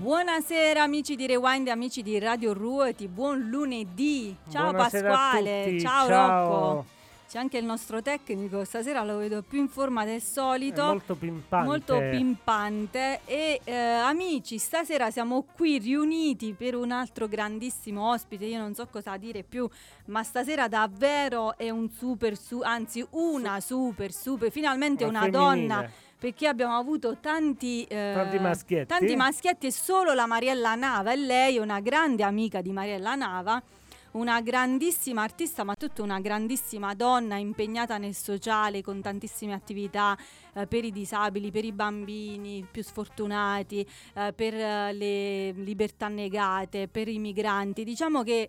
Buonasera amici di Rewind e amici di Radio Ruoti, buon lunedì. Ciao Buonasera Pasquale, ciao, ciao. Rocco. C'è anche il nostro tecnico, stasera lo vedo più in forma del solito. È molto pimpante. molto pimpante e eh, amici stasera siamo qui riuniti per un altro grandissimo ospite io non so cosa dire più ma stasera davvero è un super su anzi una super super finalmente Una una donna perché abbiamo avuto tanti, eh, Tanti maschietti. tanti maschietti e solo la Mariella Nava e lei è una grande amica di Mariella Nava una grandissima artista, ma tutta una grandissima donna impegnata nel sociale con tantissime attività eh, per i disabili, per i bambini più sfortunati, eh, per eh, le libertà negate, per i migranti. Diciamo che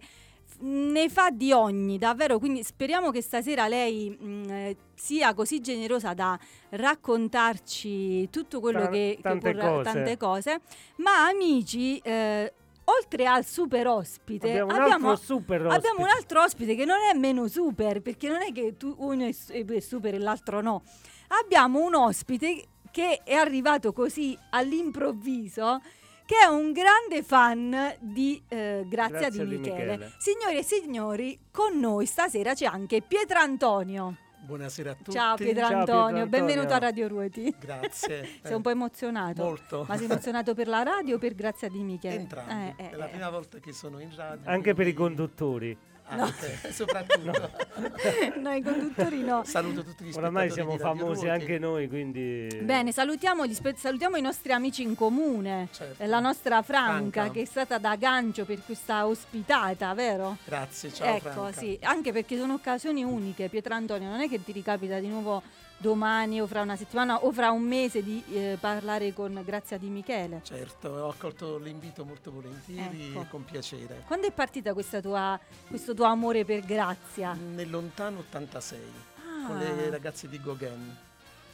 ne fa di ogni, davvero, quindi speriamo che stasera lei mh, eh, sia così generosa da raccontarci tutto quello Ta- che, che tante vorrà- cose. tante cose. Ma amici, eh, oltre al super ospite, Abbiamo un abbiamo, altro super ospite. abbiamo un altro ospite che non è meno super, perché non è che tu, uno è super e l'altro no. Abbiamo un ospite che è arrivato così all'improvviso che è un grande fan di eh, Grazia, Grazia di, di Michele. Michele. Signori e signori, con noi stasera c'è anche Pietrantonio. Buonasera a tutti. Ciao Pietrantonio, Ciao, Pietrantonio. benvenuto a Radio Ruoti. Grazie. Sei un po' emozionato? Molto. Ma sei emozionato per la radio o per Grazia di Michele? Entrambi. Eh, eh, È la eh. prima volta che sono in radio. Anche per i quindi- conduttori. Anche, soprattutto. no, i conduttori no. Saluto tutti gli Oramai siamo famosi anche noi, quindi... Bene, salutiamo, gli spe- salutiamo i nostri amici in comune. Certo. La nostra Franca, Franca. che è stata da gancio per questa ospitata, vero? Grazie, ciao ecco, Franca. sì, anche perché sono occasioni uniche, Pietrantonio, non è che ti ricapita di nuovo domani o fra una settimana o fra un mese di eh, parlare con Grazia di Michele. Certo, ho accolto l'invito molto volentieri Ecco. e con piacere. Quando è partita questa tua, questo tuo amore per Grazia? Nel lontano 86, Ah, con le ragazze di Gauguin.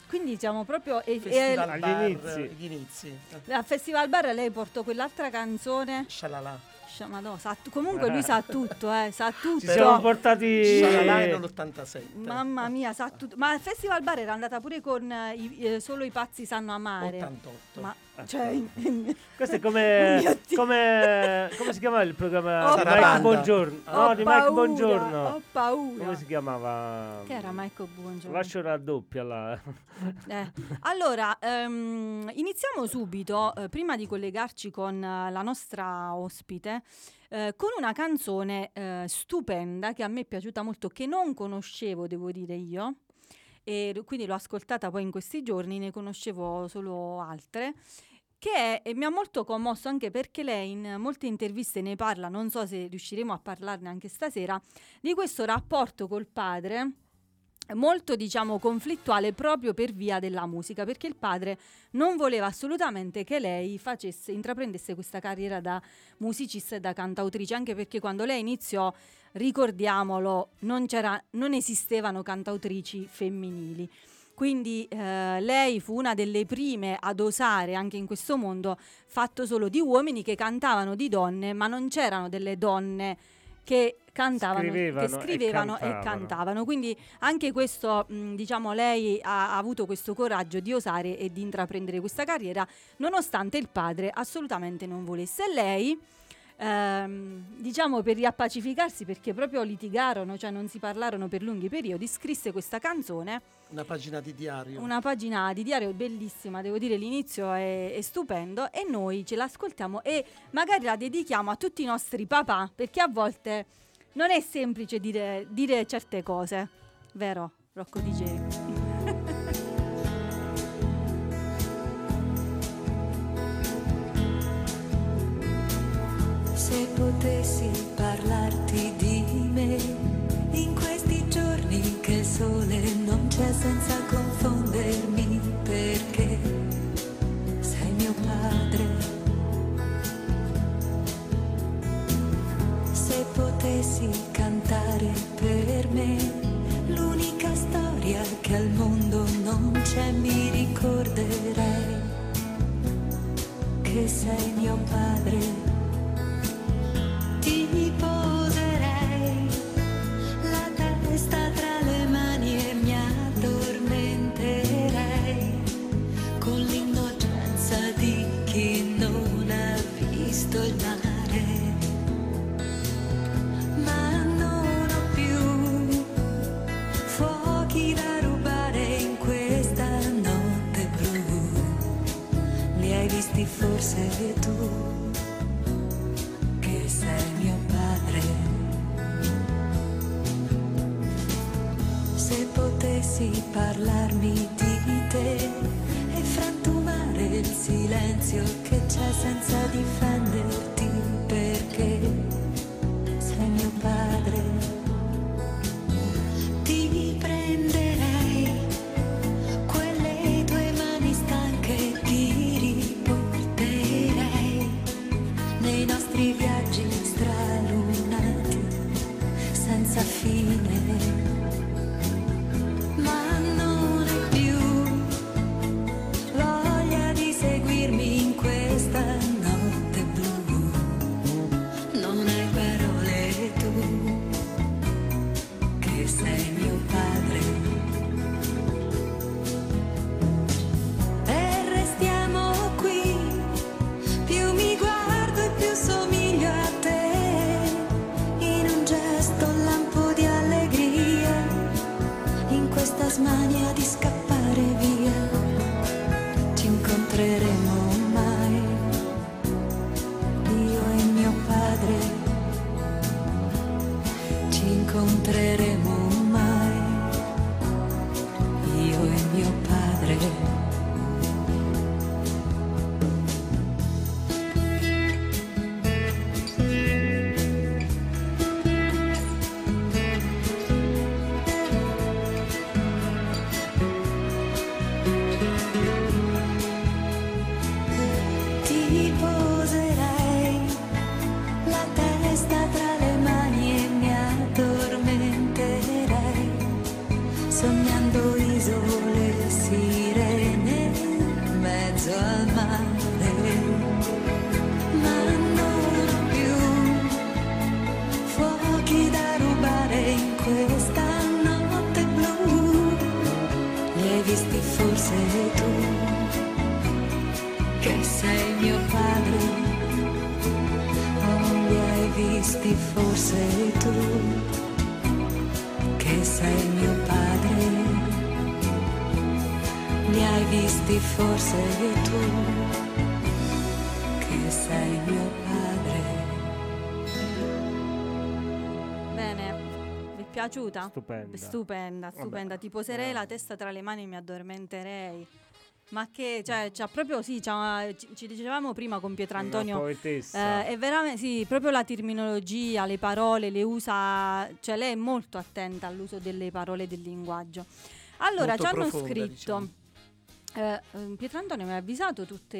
quindi siamo proprio... e- e- Festival Agli Bar, inizi. gli inizi. al Festival Bar lei portò quell'altra canzone Shalala. Scia- ma no, sa comunque lui sa tutto, eh, sa tutto. Ci siamo portati... Shalala è nell'87. Mamma mia, sa tutto. Ma al Festival Bar era andata pure con eh, i- eh, Solo i pazzi sanno amare. 88. Ma cioè, Questo è Oh come, come... Come si chiamava il programma? Ho Mike. Buongiorno. ho No, di Mike paura, Buongiorno. Ho paura. Come si chiamava? Che era Michael Buongiorno? Lascio raddoppia là. Eh, Allora, ehm, iniziamo subito, eh, prima di collegarci con eh, la nostra ospite, eh, con una canzone eh, stupenda che a me è piaciuta molto, che non conoscevo, devo dire io, e quindi l'ho ascoltata poi in questi giorni, ne conoscevo solo altre. Che è- mi ha molto commosso anche perché lei in molte interviste ne parla, non so se riusciremo a parlarne anche stasera, di questo rapporto col padre molto diciamo conflittuale proprio per via della musica perché il padre non voleva assolutamente che lei facesse intraprendesse questa carriera da musicista e da cantautrice anche perché quando lei iniziò ricordiamolo non, non esistevano cantautrici femminili. Quindi eh, lei fu una delle prime ad osare anche in questo mondo fatto solo di uomini che cantavano di donne ma non c'erano delle donne che cantavano, Scrivevano che e scrivevano e cantavano. cantavano. Quindi anche questo, mh, diciamo, lei ha, ha avuto questo coraggio di osare e di intraprendere questa carriera, nonostante il padre assolutamente non volesse. E lei, ehm, diciamo, per riappacificarsi, perché proprio litigarono, cioè non si parlarono per lunghi periodi, scrisse questa canzone Una pagina di diario. una pagina di diario bellissima, devo dire l'inizio è, è stupendo e noi ce l'ascoltiamo e magari la dedichiamo a tutti i nostri papà perché a volte non è semplice dire, dire certe cose, vero Rocco DJ? Se potessi parlarti di me in questi giorni che il sole non c'è senza potessi cantare per me. L'unica storia che al mondo non c'è mi ricorderei che sei mio padre. Ti poserei hai visti forse tu, che sei mio padre, li hai visti forse tu, che sei mio padre. Bene, vi è piaciuta? Stupenda. Stupenda, stupenda. Ti poserei la testa tra le mani e mi addormenterei. Ma che, cioè, c'ha proprio, sì, c'ha- ci, dicevamo prima con Una Pietrantonio. poetessa. Eh, è veramente, sì, proprio la terminologia, le parole, le usa, cioè lei è molto attenta all'uso delle parole e del linguaggio. Allora, Molto ci hanno profonda, scritto, diciamo. eh, eh, Pietrantonio mi ha avvisato tutta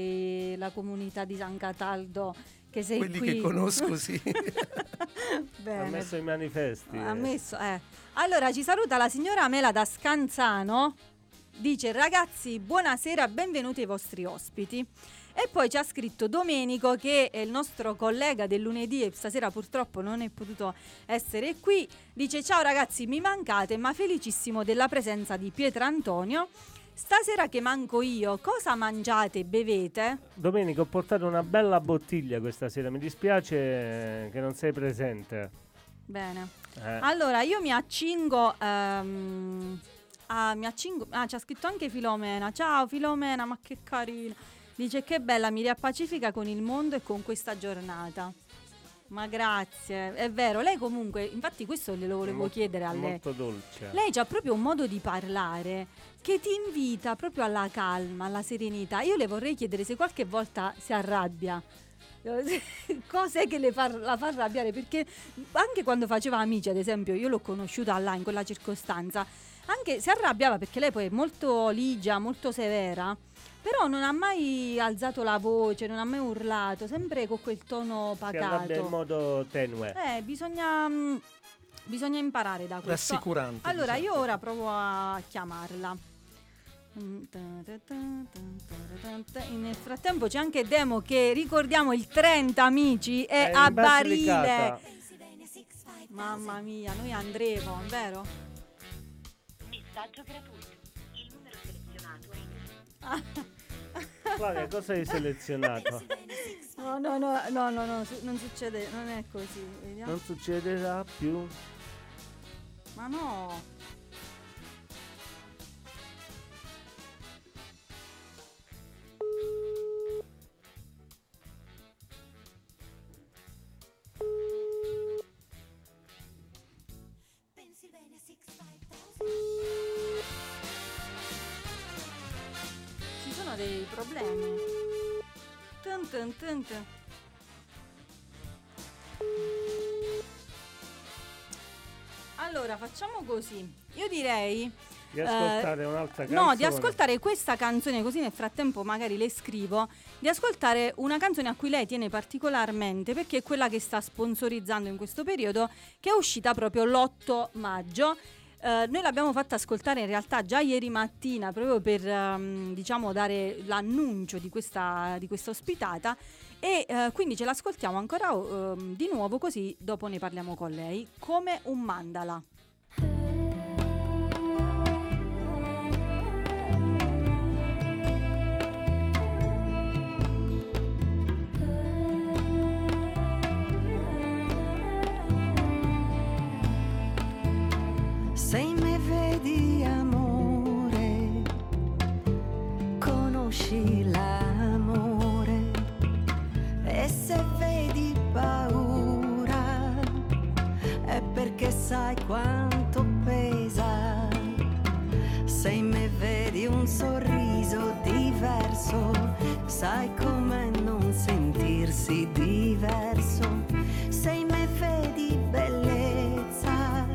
la comunità di San Cataldo che sei Quelli qui. che conosco, sì. ha messo i manifesti. Ha eh. messo, eh. Allora ci saluta la signora Mela da Scanzano. Dice ragazzi, buonasera, benvenuti ai vostri ospiti. E poi ci ha scritto Domenico, che è il nostro collega del lunedì e stasera purtroppo non è potuto essere qui. Dice ciao ragazzi, mi mancate, ma felicissimo della presenza di Pietrantonio. Stasera che manco io, cosa mangiate e bevete? Domenico, ho portato una bella bottiglia questa sera. Mi dispiace che non sei presente. Bene. Eh, Allora, io mi accingo. ehm, a- mi accingo. Ah, ci ha scritto anche Filomena. Ciao Filomena, ma che carina. Dice che bella, mi riappacifica con il mondo e con questa giornata. Ma grazie, è vero. Lei comunque, infatti, questo glielo volevo mo- chiedere a lei. Molto dolce. Lei ha proprio un modo di parlare che ti invita proprio alla calma, alla serenità. Io le vorrei chiedere se qualche volta si arrabbia. Cos'è che le fa, la fa arrabbiare? Perché anche quando faceva amici, ad esempio, io l'ho conosciuta là in quella circostanza, anche si arrabbiava perché lei poi è molto ligia, molto severa, però non ha mai alzato la voce, non ha mai urlato, sempre con quel tono arrabbia in pacato. modo tenue. Eh, bisogna, mm, bisogna imparare da questo. Rassicurante. Allora, io diciamo. ora provo a chiamarla. Mm, Nel frattempo c'è anche Demo che ricordiamo il 30 amici è È a Barile. Mamma mia, noi andremo, vero? Messaggio gratuito. Il numero selezionato è Flavia, cosa hai selezionato? No, no, no, no, no, no, non succede, non è così. Vediamo. Non succederà più. Ma no. Problemi. Tun tun tun tun. Allora, facciamo così. Io direi Di ascoltare un'altra canzone. Eh, No, di ascoltare questa canzone, così nel frattempo magari le scrivo, di ascoltare una canzone a cui lei tiene particolarmente perché è quella che sta sponsorizzando in questo periodo, che è uscita proprio l'8 maggio. Eh, noi l'abbiamo fatta ascoltare in realtà già ieri mattina proprio per ehm, diciamo dare l'annuncio di questa, di questa ospitata e eh, quindi ce l'ascoltiamo ancora ehm, di nuovo così dopo ne parliamo con lei come un mandala. Sai quanto pesa. Se in me vedi un sorriso diverso, sai com'è non sentirsi diverso. Se in me vedi bellezza,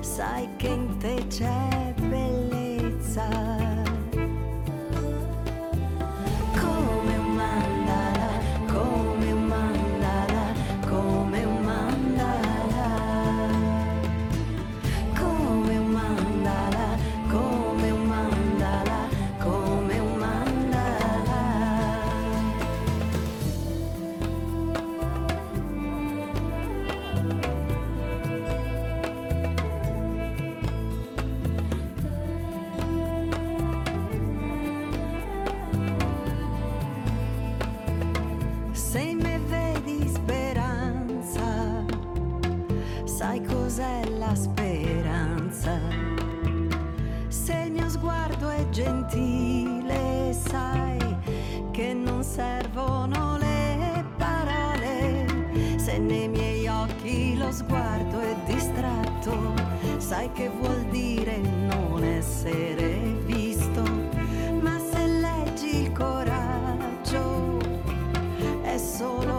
sai che in te c'è sguardo è distratto, sai che vuol dire non essere visto. Ma se leggi il coraggio, è solo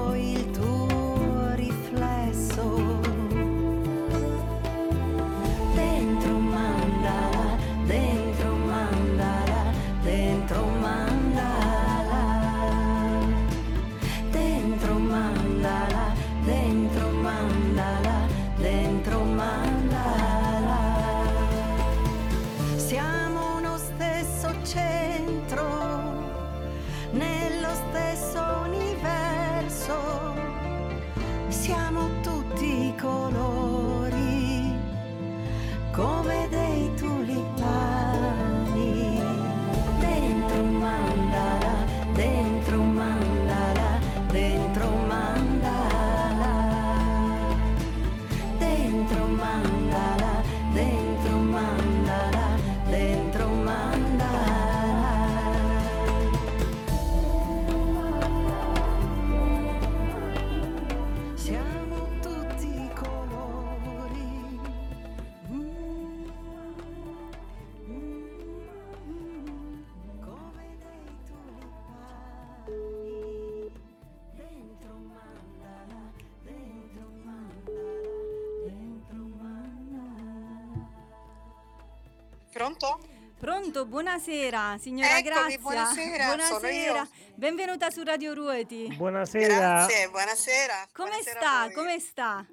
Pronto, buonasera signora Eccomi, Grazia. buonasera, sono Buonasera. io. Benvenuta su Radio Ruoti. Buonasera. Grazie, buonasera. Come Buonasera sta? Come sta?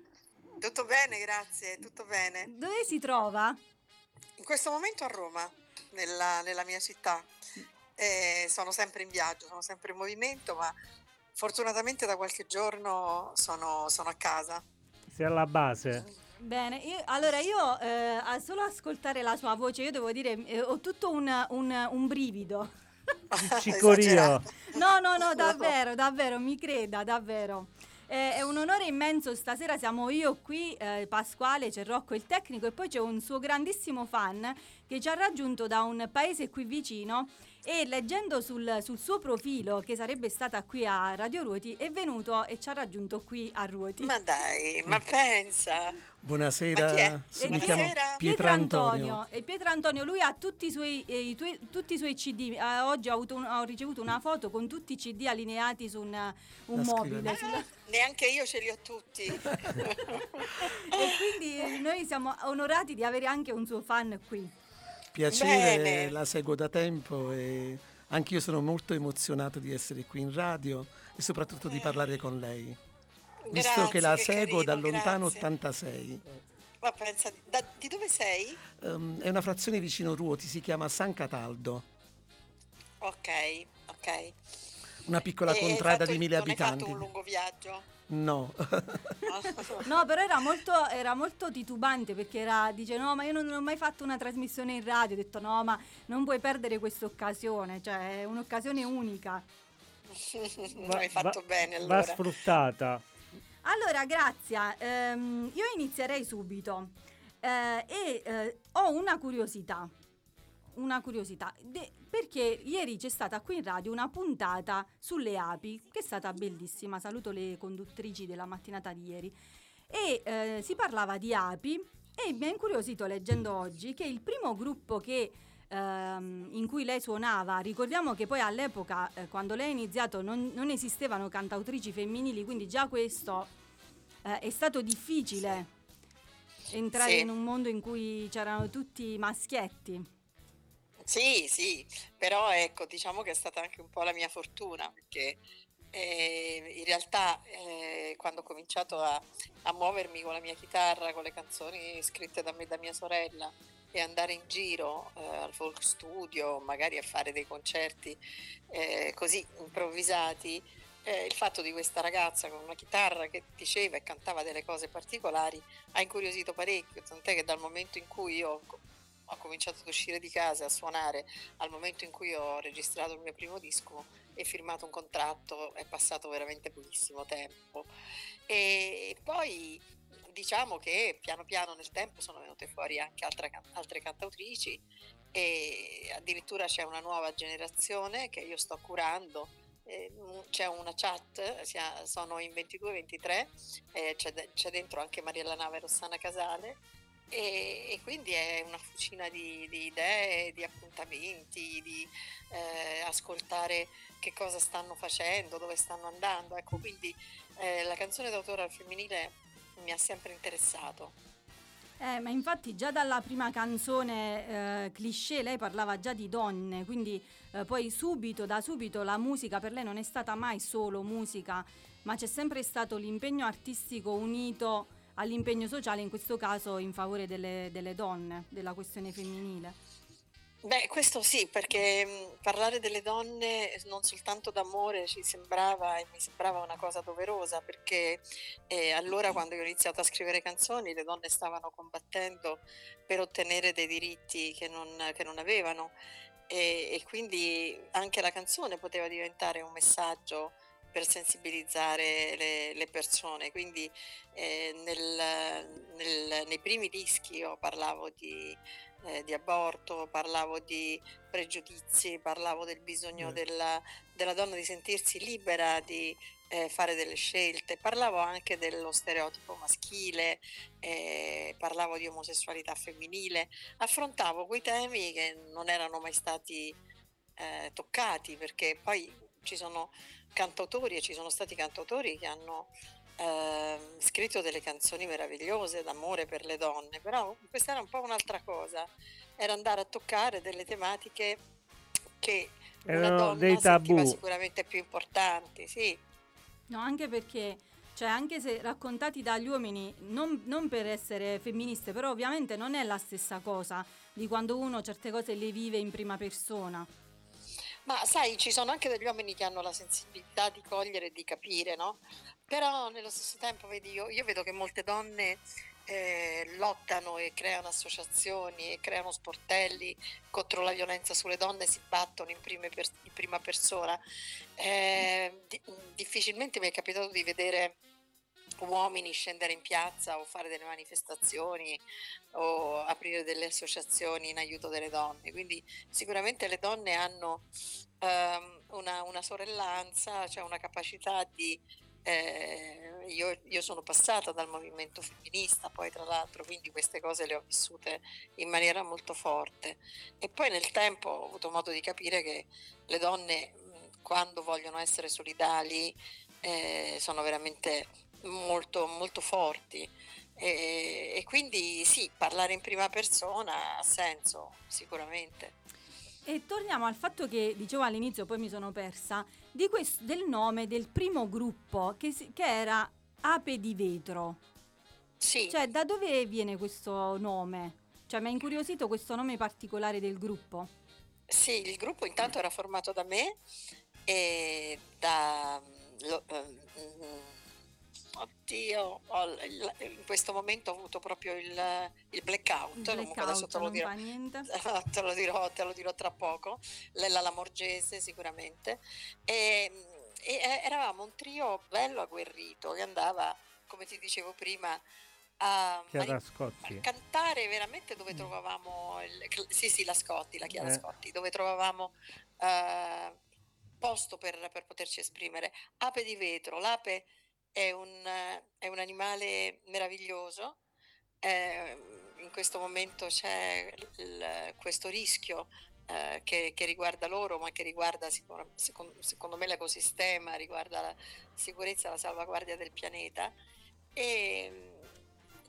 Tutto bene, grazie, tutto bene. Dove si trova? In questo momento a Roma, nella, nella mia città. Eh, sono sempre in viaggio, sono sempre in movimento, ma fortunatamente da qualche giorno sono, sono a casa. Sei alla base. Bene, io- allora io eh, a solo ascoltare la sua voce, io devo dire, eh, ho tutto un, un- un brivido. Cicorio. Esagerato. No, no, no, davvero, davvero, mi creda, davvero. Eh, è un onore immenso, stasera siamo io qui, eh, Pasquale, c'è Rocco il tecnico e poi c'è un suo grandissimo fan che ci ha raggiunto da un paese qui vicino e leggendo sul, sul suo profilo che sarebbe stata qui a Radio Ruoti è venuto e ci ha raggiunto qui a Ruoti. Ma dai, ma pensa. Buonasera, Ma chi è? sì, E mi chi chiamo? Pietro Antonio. E Pietro Antonio, lui ha tutti i suoi, eh, i tue- tutti i suoi CD. Eh, oggi ho, avuto un- ho ricevuto una foto con tutti i CD allineati su un, un Da mobile. sulla- Neanche io ce li ho tutti. e quindi noi siamo onorati di avere anche un suo fan qui. Piacere, Bene. la seguo da tempo e anche io sono molto emozionato di essere qui in radio e soprattutto di parlare con lei. Visto Grazie, che la che seguo carino, da lontano grazie. 86. Ma pensa, da- di dove sei? Ehm, è una frazione vicino Ruoti, si chiama San Cataldo, Ok, ok. una piccola E hai contrada fatto- di mille non hai abitanti. fatto un lungo viaggio? No, No, però era molto, era molto titubante perché era, dice no, ma io non, non ho mai fatto una trasmissione in radio. Ho detto no, ma non puoi perdere questa occasione, cioè è un'occasione unica. hai fatto bene Va allora. sfruttata. Allora, Grazia, ehm, io inizierei subito eh, e eh, ho una curiosità. Una curiosità, De- perché ieri c'è stata qui in radio una puntata sulle api, che è stata bellissima. Saluto le conduttrici della mattinata di ieri. E eh, si parlava di api e mi ha incuriosito leggendo oggi che il primo gruppo che ehm, in cui lei suonava, ricordiamo che poi all'epoca, eh, quando lei ha iniziato, non, non esistevano cantautrici femminili, quindi già questo eh, è stato difficile entrare Sì. in un mondo in cui c'erano tutti maschietti. Sì, sì, però ecco, diciamo che è stata anche un po' la mia fortuna, perché eh, in realtà eh, quando ho cominciato a, a muovermi con la mia chitarra, con le canzoni scritte da me e da mia sorella e andare in giro eh, al folk studio, magari a fare dei concerti eh, così improvvisati, eh, il fatto di questa ragazza con una chitarra che diceva e cantava delle cose particolari ha incuriosito parecchio, tant'è che dal momento in cui io ho cominciato ad uscire di casa a suonare al momento in cui ho registrato il mio primo disco e firmato un contratto è passato veramente pochissimo tempo. E poi diciamo che piano piano nel tempo sono venute fuori anche altre, altre cantautrici e addirittura c'è una nuova generazione che io sto curando. C'è una chat, sono in 22-23, eh, c'è, c'è dentro anche Mariella Nave e Rossana Casale e, e quindi è una fucina di, di idee, di appuntamenti, di eh, ascoltare che cosa stanno facendo, dove stanno andando. Ecco, quindi eh, la canzone d'autore al femminile mi ha sempre interessato. Eh, ma infatti già dalla prima canzone eh, cliché lei parlava già di donne, quindi eh, poi subito, da subito la musica per lei non è stata mai solo musica, ma c'è sempre stato l'impegno artistico unito all'impegno sociale, in questo caso in favore delle, delle donne, della questione femminile. Beh, questo sì, perché mh, parlare delle donne non soltanto d'amore ci sembrava e mi sembrava una cosa doverosa, perché eh, allora quando io ho iniziato a scrivere canzoni le donne stavano combattendo per ottenere dei diritti che non, che non avevano e, e quindi anche la canzone poteva diventare un messaggio per sensibilizzare le, le persone. Quindi eh, nel- nel- nei primi dischi io parlavo di eh, di aborto, parlavo di pregiudizi, parlavo del bisogno della, della donna di sentirsi libera di eh, fare delle scelte, parlavo anche dello stereotipo maschile, eh, parlavo di omosessualità femminile, affrontavo quei temi che non erano mai stati eh, toccati perché poi ci sono cantautori e ci sono stati cantautori che hanno ehm, scritto delle canzoni meravigliose d'amore per le donne, però questa era un po' un'altra cosa, era andare a toccare delle tematiche che una Erano donna dei sentiva tabù. sicuramente più importanti, sì. No, anche perché, cioè, anche se raccontati dagli uomini, non, non per essere femministe, però ovviamente non è la stessa cosa di quando uno certe cose le vive in prima persona. Ma sai, ci sono anche degli uomini che hanno la sensibilità di cogliere e di capire, no? Però nello stesso tempo, vedi, io, io vedo che molte donne eh, lottano e creano associazioni e creano sportelli contro la violenza sulle donne, si battono in, pers- in prima persona. Eh, di- difficilmente mi è capitato di vedere uomini scendere in piazza o fare delle manifestazioni o aprire delle associazioni in aiuto delle donne. Quindi sicuramente le donne hanno ehm, una, una, sorellanza, cioè una capacità di... Eh, io, io, sono passata dal movimento femminista, poi tra l'altro, quindi queste cose le ho vissute in maniera molto forte. E poi nel tempo ho avuto modo di capire che le donne, quando vogliono essere solidali, eh, sono veramente molto, molto forti. E, e, quindi sì, parlare in prima persona ha senso, sicuramente. E torniamo al fatto che dicevo all'inizio, poi mi sono persa, di questo, del nome del primo gruppo che, si, che era Ape di Vetro. Sì. Cioè, da dove viene questo nome? Cioè, mi ha incuriosito questo nome particolare del gruppo. Sì, il gruppo intanto era formato da me e da... Lo, um, Oddio, ho, in questo momento ho avuto proprio il, il blackout, il blackout adesso te lo, dirò, te, lo dirò, te lo dirò tra poco, Lella Lamorgese sicuramente, e, e eravamo un trio bello agguerrito che andava, come ti dicevo prima, a, a, cantare veramente dove mm. trovavamo il, sì sì la Scotti la Chiara eh. Scotti dove trovavamo uh, posto per, per, poterci esprimere. Ape di vetro l'ape è un, è un animale meraviglioso. Eh, in questo momento c'è il, questo rischio eh, che, che, riguarda loro, ma che riguarda secondo, secondo, me l'ecosistema, riguarda la sicurezza la salvaguardia del pianeta. E,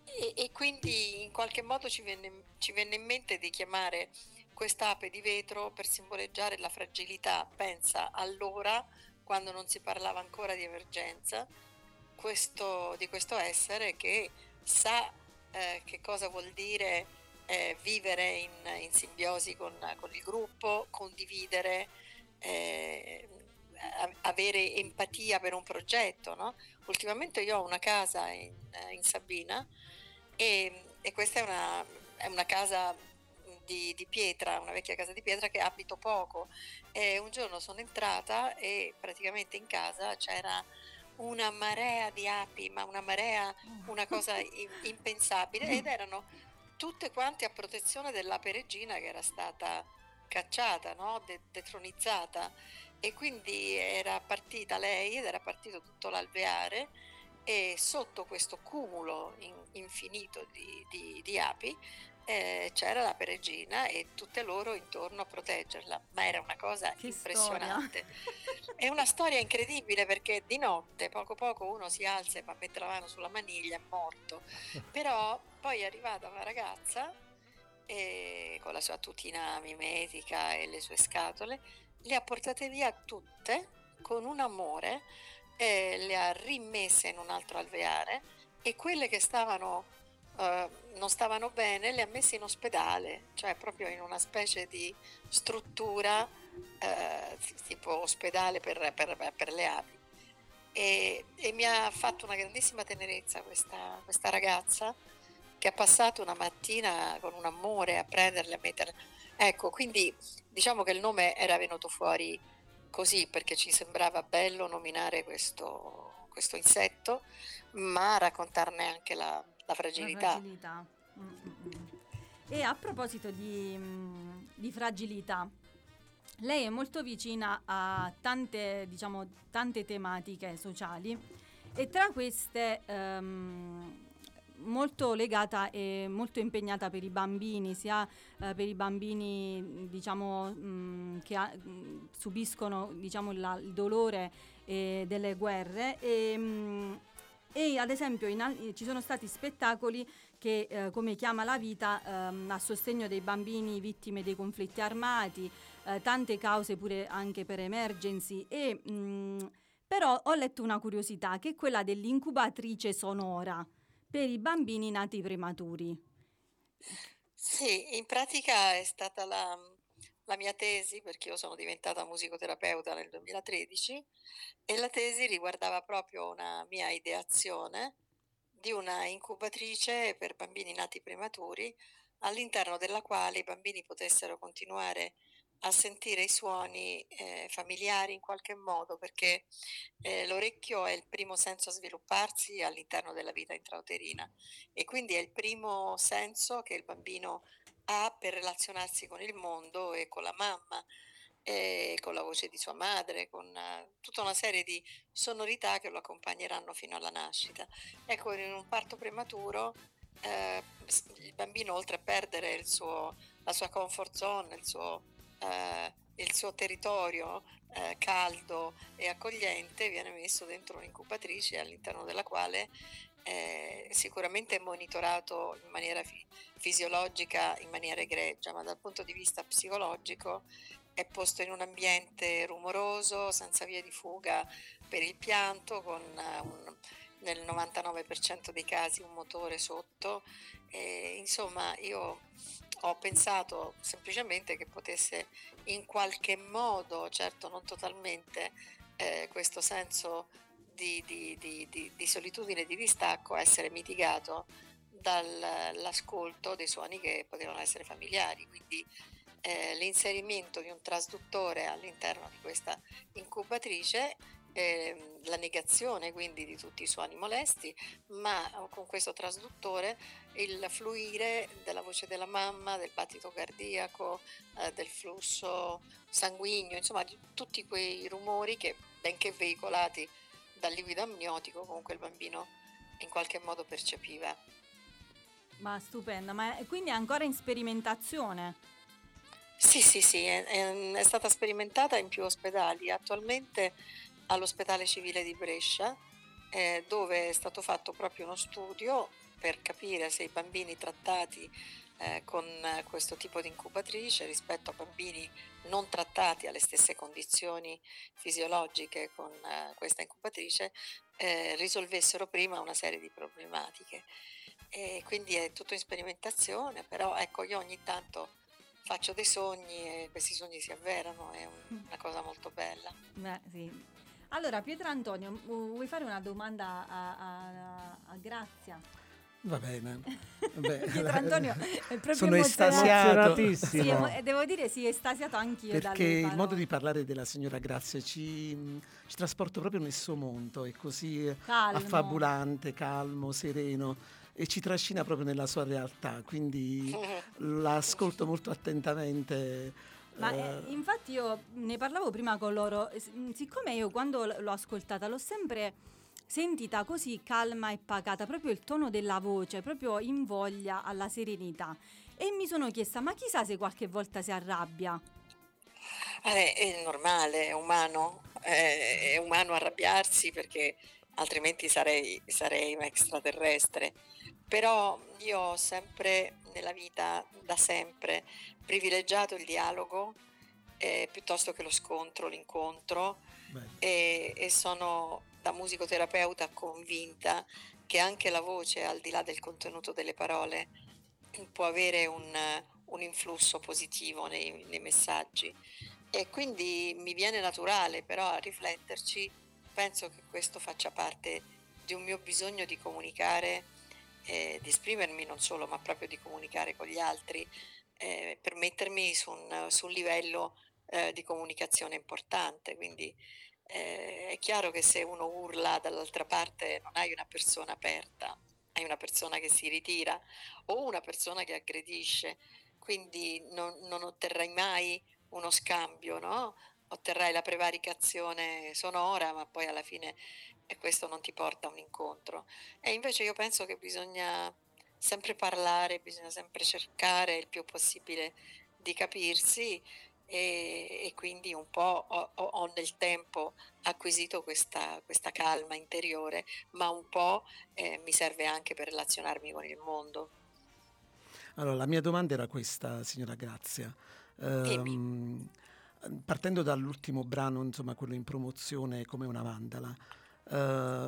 e, e, quindi in qualche modo ci venne, ci venne in mente di chiamare quest'ape di vetro per simboleggiare la fragilità, pensa allora, quando non si parlava ancora di emergenza, questo, di questo essere che sa eh, che cosa vuol dire eh, vivere in, in simbiosi con, con, il gruppo, condividere, eh, avere empatia per un progetto. No? Ultimamente io ho una casa in, in Sabina e, e, questa è una, è una casa di, di, pietra, una vecchia casa di pietra che abito poco. E un giorno sono entrata e praticamente in casa c'era una marea di api, ma una marea, una cosa impensabile, ed erano tutte quante a protezione dell'ape regina che era stata cacciata, no? De- detronizzata. E quindi era partita lei ed era partito tutto l'alveare e sotto questo cumulo in- infinito di, di, di api eh, c'era la peregina e tutte loro intorno a proteggerla, ma era una cosa che impressionante. È una storia incredibile perché di notte poco poco uno si alza e va a mettere la mano sulla maniglia, è morto, però poi è arrivata una ragazza e, con la sua tutina mimetica e le sue scatole, le ha portate via tutte con un amore, eh, le ha rimesse in un altro alveare e quelle che stavano uh, non stavano bene, le ha messe in ospedale, cioè proprio in una specie di struttura uh, tipo ospedale per, per, per le api. E, e, mi ha fatto una grandissima tenerezza questa, questa, ragazza che ha passato una mattina con un amore a prenderle, a metterle. Ecco, quindi diciamo che il nome era venuto fuori così perché ci sembrava bello nominare questo, questo insetto, ma raccontarne anche la, la fragilità. La fragilità. Mm-hmm. E a proposito di, mm, di, fragilità, lei è molto vicina a tante, diciamo, tante tematiche sociali e tra queste um, molto legata e molto impegnata per i bambini, sia uh, per i bambini diciamo, mh, mm, che ha, mh, subiscono diciamo, la, il dolore eh, delle guerre e, mh, e ad esempio in, ci sono stati spettacoli che eh, come chiama la vita ehm, a sostegno dei bambini vittime dei conflitti armati, eh, tante cause pure anche per emergency e mh, mm, però ho letto una curiosità che è quella dell'incubatrice sonora per i bambini nati prematuri. Sì, in pratica è stata la, la mia tesi, perché io sono diventata musicoterapeuta nel 2013, e la tesi riguardava proprio una mia ideazione di una incubatrice per bambini nati prematuri, all'interno della quale i bambini potessero continuare a sentire i suoni eh, familiari in qualche modo, perché eh, l'orecchio è il primo senso a svilupparsi all'interno della vita intrauterina. E quindi è il primo senso che il bambino ha per relazionarsi con il mondo e con la mamma, e con la voce di sua madre, con eh, tutta una serie di sonorità che lo accompagneranno fino alla nascita. Ecco, in un parto prematuro eh, il bambino oltre a perdere suo, la sua comfort zone, il suo, eh, il suo territorio eh, caldo e accogliente, viene messo dentro un'incubatrice all'interno della quale eh, sicuramente monitorato in maniera fi- fisiologica, in maniera egregia, ma dal punto di vista psicologico è posto in un ambiente rumoroso, senza via di fuga per il pianto, con uh, un, nel 99% dei casi un motore sotto. E, insomma, io ho pensato semplicemente che potesse in qualche modo, certo non totalmente, eh, questo senso di, di, di, di solitudine e di distacco essere mitigato dall'ascolto dei suoni che potevano essere familiari. Quindi eh, l'inserimento di un trasduttore all'interno di questa incubatrice, eh, la negazione quindi di tutti i suoni molesti, ma con questo trasduttore il fluire della voce della mamma, del battito cardiaco, eh, del flusso sanguigno, insomma di tutti quei rumori che benché veicolati dal liquido amniotico comunque il bambino in qualche modo percepiva. Ma stupenda, ma è, quindi è ancora in sperimentazione? Sì, sì, sì, è, è- è stata sperimentata in più ospedali, attualmente all'ospedale civile di Brescia, eh, dove è stato fatto proprio uno studio per capire se i bambini trattati eh, con questo tipo di incubatrice rispetto a bambini non trattati alle stesse condizioni fisiologiche con eh, questa incubatrice eh, risolvessero prima una serie di problematiche. E quindi è tutto in sperimentazione, però ecco io ogni tanto faccio dei sogni e questi sogni si avverano, è un- Mm. una cosa molto bella. Beh, sì. Allora, Pietro Antonio, vu- vuoi fare una domanda a, a- a Grazia? Va bene. Pietro Antonio è proprio Sono estasiato. Sì, devo dire, sì, estasiato anch'io Perché dalle il modo di parlare della signora Grazia ci, ci trasporta proprio nel suo mondo, è così Calmo. affabulante, calmo, sereno e ci trascina proprio nella sua realtà, quindi l'ascolto molto attentamente. Ma eh, eh, infatti io ne parlavo prima con loro, siccome io quando l'ho ascoltata l'ho sempre sentita così calma e pacata, proprio il tono della voce, proprio in voglia alla serenità. E mi sono chiesta, ma chissà se qualche volta si arrabbia. Eh, è normale, è umano, è umano arrabbiarsi perché altrimenti sarei, sarei un extraterrestre. Però io ho sempre nella vita, da sempre, privilegiato il dialogo eh, piuttosto che lo scontro, l'incontro e, e sono da musicoterapeuta convinta che anche la voce, al di là del contenuto delle parole, può avere un, un influsso positivo nei, nei messaggi. E quindi mi viene naturale però a rifletterci, penso che questo faccia parte di un mio bisogno di comunicare, eh, di esprimermi non solo, ma proprio di comunicare con gli altri, eh, per mettermi su un, su un livello eh, di comunicazione importante. Quindi eh, è chiaro che se uno urla dall'altra parte non hai una persona aperta, hai una persona che si ritira o una persona che aggredisce, quindi non, non otterrai mai uno scambio, no? Otterrai la prevaricazione sonora, ma poi alla fine questo non ti porta a un incontro. E invece io penso che bisogna sempre parlare, bisogna sempre cercare il più possibile di capirsi e, e quindi un po' ho, ho- nel tempo acquisito questa, questa calma interiore, ma un po' eh, mi serve anche per relazionarmi con il mondo. Allora, la mia domanda era questa, signora Grazia. Ehm, partendo dall'ultimo brano, insomma, quello in promozione come una mandala, eh,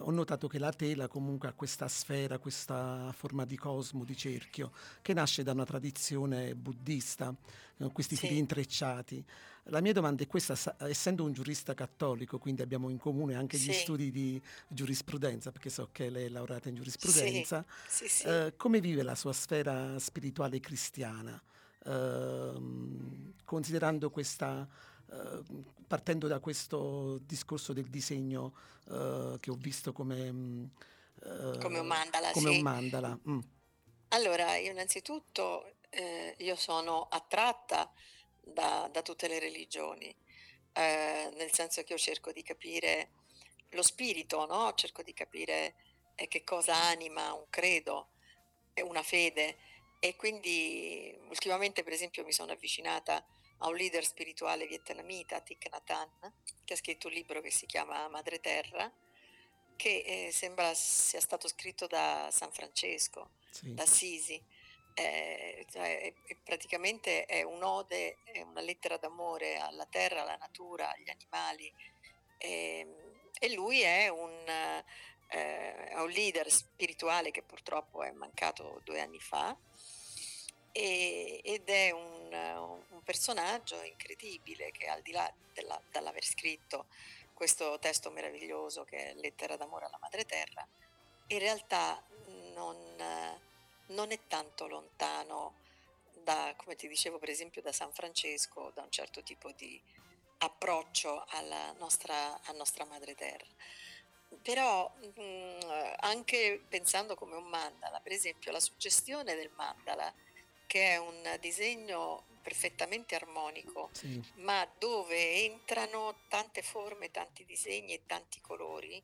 ho notato che la tela comunque ha questa sfera, questa forma di cosmo, di cerchio, che nasce da una tradizione buddista, con questi Sì. fili intrecciati. La mia domanda è questa, sa- essendo un giurista cattolico, quindi abbiamo in comune anche gli Sì. studi di giurisprudenza, perché so che lei è laureata in giurisprudenza, Sì, eh, come vive la sua sfera spirituale cristiana? considerando questa, eh, partendo da questo discorso del disegno eh, che ho visto come, mm, eh, Come un mandala, come sì. un mandala. Mm. Allora, innanzitutto eh, io sono attratta da, da tutte le religioni, nel senso che io cerco di capire lo spirito, no? Cerco di capire che cosa anima un credo, una fede. E quindi ultimamente, per esempio, mi sono avvicinata a un leader spirituale vietnamita, Thich Nhat che ha scritto un libro che si chiama Madre Terra, che eh, sembra sia stato scritto da San Francesco Sì. da Sisi. Eh, cioè, è- praticamente è un'ode, è una lettera d'amore alla terra, alla natura, agli animali. Ehm, E, lui è un, eh, è un leader spirituale che purtroppo è mancato due anni fa e- ed è un, un personaggio incredibile che al di là della- dall'aver scritto questo testo meraviglioso che è Lettera d'amore alla madre terra, in realtà non, non è tanto lontano da, come ti dicevo per esempio, da San Francesco, da un certo tipo di approccio alla nostra, a nostra madre terra. Però mh, anche pensando come un mandala, per esempio la suggestione del mandala, che è un disegno perfettamente armonico, Sì. ma dove entrano tante forme, tanti disegni e tanti colori,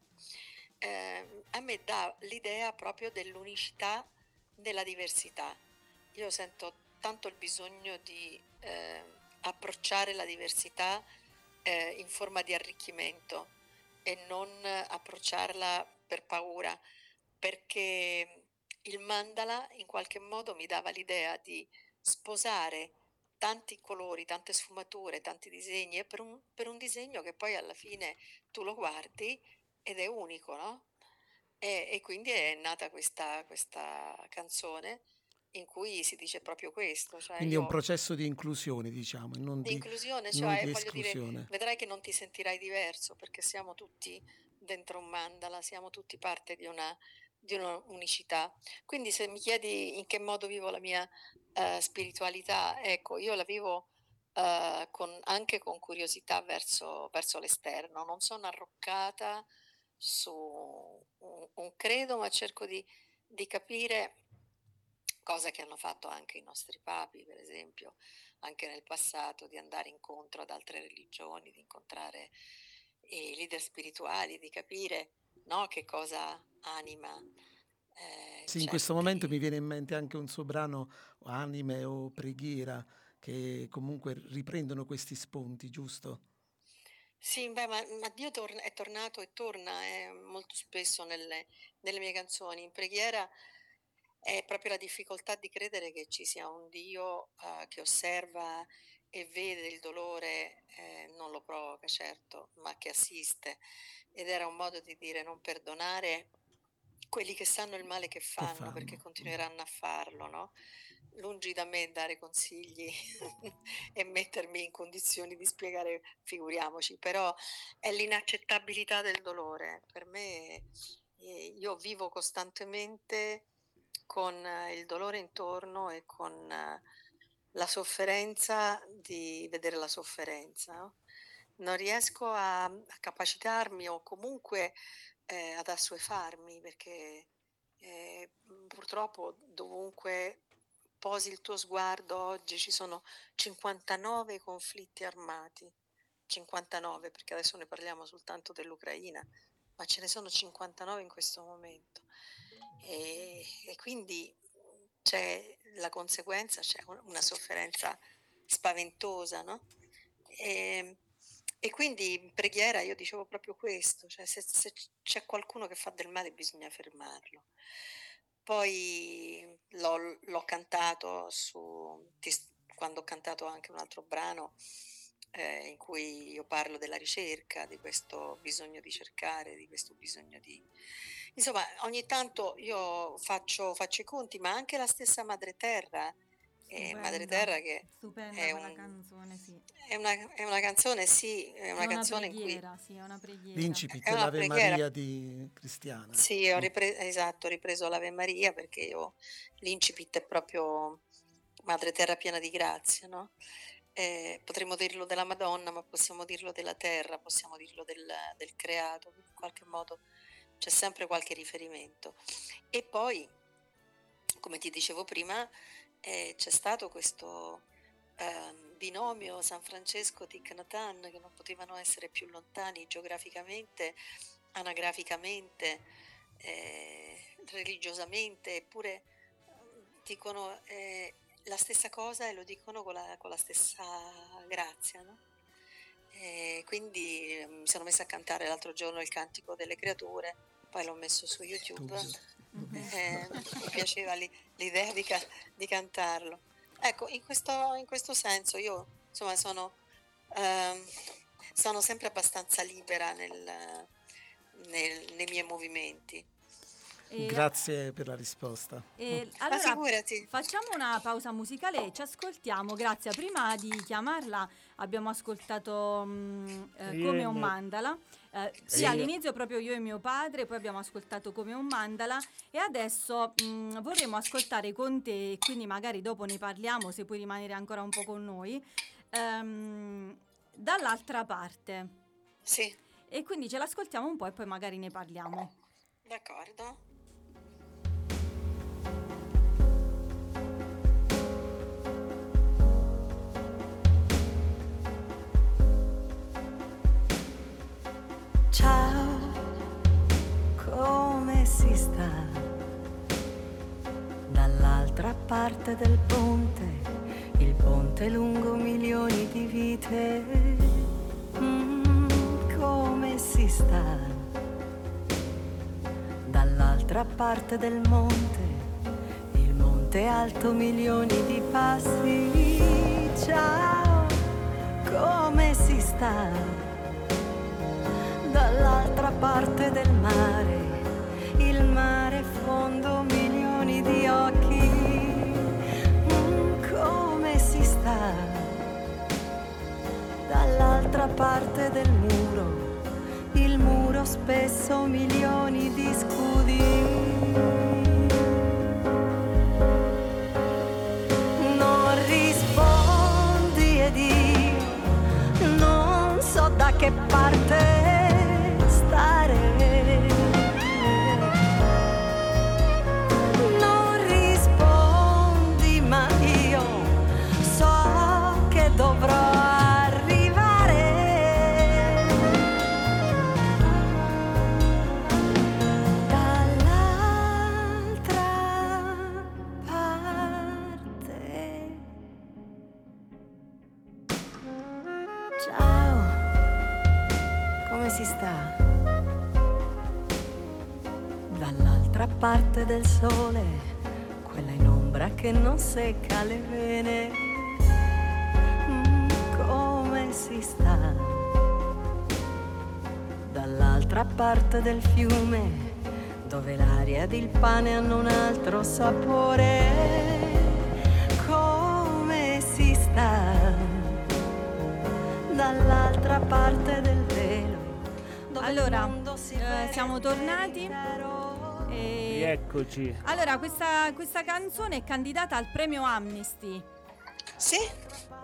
ehm, a me dà l'idea proprio dell'unicità nella diversità. Io sento tanto il bisogno di eh, approcciare la diversità eh, in forma di arricchimento e non approcciarla per paura, perché il mandala in qualche modo mi dava l'idea di sposare tanti colori, tante sfumature, tanti disegni e per un, per un disegno che poi alla fine tu lo guardi ed è unico, no? E, e quindi è nata questa, questa canzone in cui si dice proprio questo, cioè Quindi è un processo di inclusione, diciamo, non di di, inclusione, non cioè di dire, vedrai che non ti sentirai diverso perché siamo tutti dentro un mandala, siamo tutti parte di una, di una unicità. Quindi se mi chiedi in che modo vivo la mia eh, spiritualità, ecco, io la vivo eh, con- anche con curiosità verso, verso l'esterno, non sono arroccata su un, un credo, ma cerco di, di capire cosa che hanno fatto anche i nostri papi, per esempio, anche nel passato, di andare incontro ad altre religioni, di incontrare i leader spirituali, di capire no, che cosa anima. eh, Sì, in questo momento mi viene in mente anche un suo brano, Anime o Preghiera, che comunque riprendono questi spunti, giusto? Sì, beh, ma, ma Dio torna- è tornato e torna eh, molto spesso nelle, nelle mie canzoni. In preghiera è proprio la difficoltà di credere che ci sia un Dio eh, che osserva e vede il dolore, eh, non lo provoca certo, ma che assiste. Ed era un modo di dire non perdonare quelli che sanno il male che fanno, fanno, perché continueranno a farlo, no? Lungi da me dare consigli e mettermi in condizioni di spiegare, figuriamoci, però è l'inaccettabilità del dolore. Per me eh, io vivo costantemente con eh, il dolore intorno e con eh, la sofferenza di vedere la sofferenza. no? Non riesco a, a capacitarmi o comunque eh, ad assuefarmi perché eh, purtroppo dovunque posi il tuo sguardo oggi ci sono 59 conflitti armati. 59 perché adesso ne parliamo soltanto dell'Ucraina, ma ce ne sono 59 in questo momento. E, e quindi c'è la conseguenza, c'è un- una sofferenza spaventosa, no? E, e quindi in preghiera io dicevo proprio questo, cioè se, se c'è qualcuno che fa del male bisogna fermarlo. Poi l'ho, l'ho cantato su, quando ho cantato anche un altro brano eh, in cui io parlo della ricerca, di questo bisogno di cercare, di questo bisogno di... Insomma, ogni tanto io faccio, faccio i conti, ma anche la stessa Madre Terra, eh, Madre Terra che stupenda è un- canzone, sì. è una, è una canzone, sì, è una È una canzone in cui... preghiera, sì, è una preghiera. L'incipit È una dell'Ave preghiera. Maria di Cristiana. Sì, ho ripreso, esatto, ho ripreso l'Ave Maria perché io l'incipit è proprio madre terra piena di grazia, no? Eh, potremmo dirlo della Madonna, ma possiamo dirlo della terra, possiamo dirlo del, del creato, in qualche modo c'è sempre qualche riferimento. E poi, come ti dicevo prima, eh, c'è stato questo eh, binomio San Francesco-Thich Nhat che non potevano essere più lontani geograficamente, anagraficamente, eh, religiosamente, eppure dicono eh, la stessa cosa e lo dicono con la, con la stessa grazia. No? E quindi eh, mi sono messa a cantare l'altro giorno il cantico delle creature, poi l'ho messo su YouTube. Eh, mi piaceva li, l'idea di, ca- di, cantarlo. Ecco, in questo, in questo senso io insomma sono, eh, sono sempre abbastanza libera nel, nel, nei miei movimenti. E Grazie per la risposta. E allora, figurati. Facciamo una pausa musicale e ci ascoltiamo. Grazie. Prima di chiamarla abbiamo ascoltato um, eh, Come un mandala. Eh, sì, all'inizio proprio io e mio padre, poi abbiamo ascoltato Come un mandala e adesso mh, vorremmo ascoltare con te, quindi magari dopo ne parliamo se puoi rimanere ancora un po' con noi, um, dall'altra parte. Sì. E quindi ce l'ascoltiamo un po' e poi magari ne parliamo. D'accordo. Ciao, come si sta? Dall'altra parte del ponte, il ponte lungo milioni di vite. Mm, come si sta? Dall'altra parte del monte, il monte alto milioni di passi. Ciao, come si sta? Dall'altra parte del mare, il mare fondo milioni di occhi, mm, come si sta dall'altra parte del muro, il muro spesso milioni di scudi. Non rispondi e di non so da che parte parte del sole, quella in ombra che non secca le vene. Mm, come si sta? Dall'altra parte del fiume, dove l'aria ed il pane hanno un altro sapore. Come si sta? Dall'altra parte del velo. Allora, eh, siamo tornati. Eccoci. Allora, questa, questa canzone è candidata al premio Amnesty. Sì,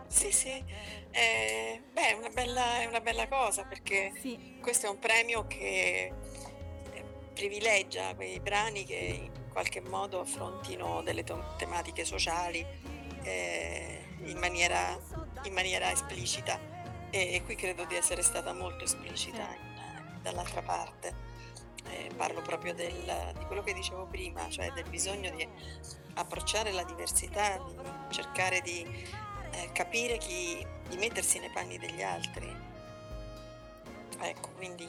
sì, sì. Eh, beh, è una, bella, è una bella cosa perché sì. questo è un premio che eh, privilegia quei brani che in qualche modo affrontino delle to- tematiche sociali eh, in, maniera, in, maniera, esplicita e, e, qui credo di essere stata molto esplicita in, dall'altra parte eh, parlo proprio del, di quello che dicevo prima, cioè del bisogno di approcciare la diversità, di cercare di eh, capire chi, di mettersi nei panni degli altri. Ecco, quindi...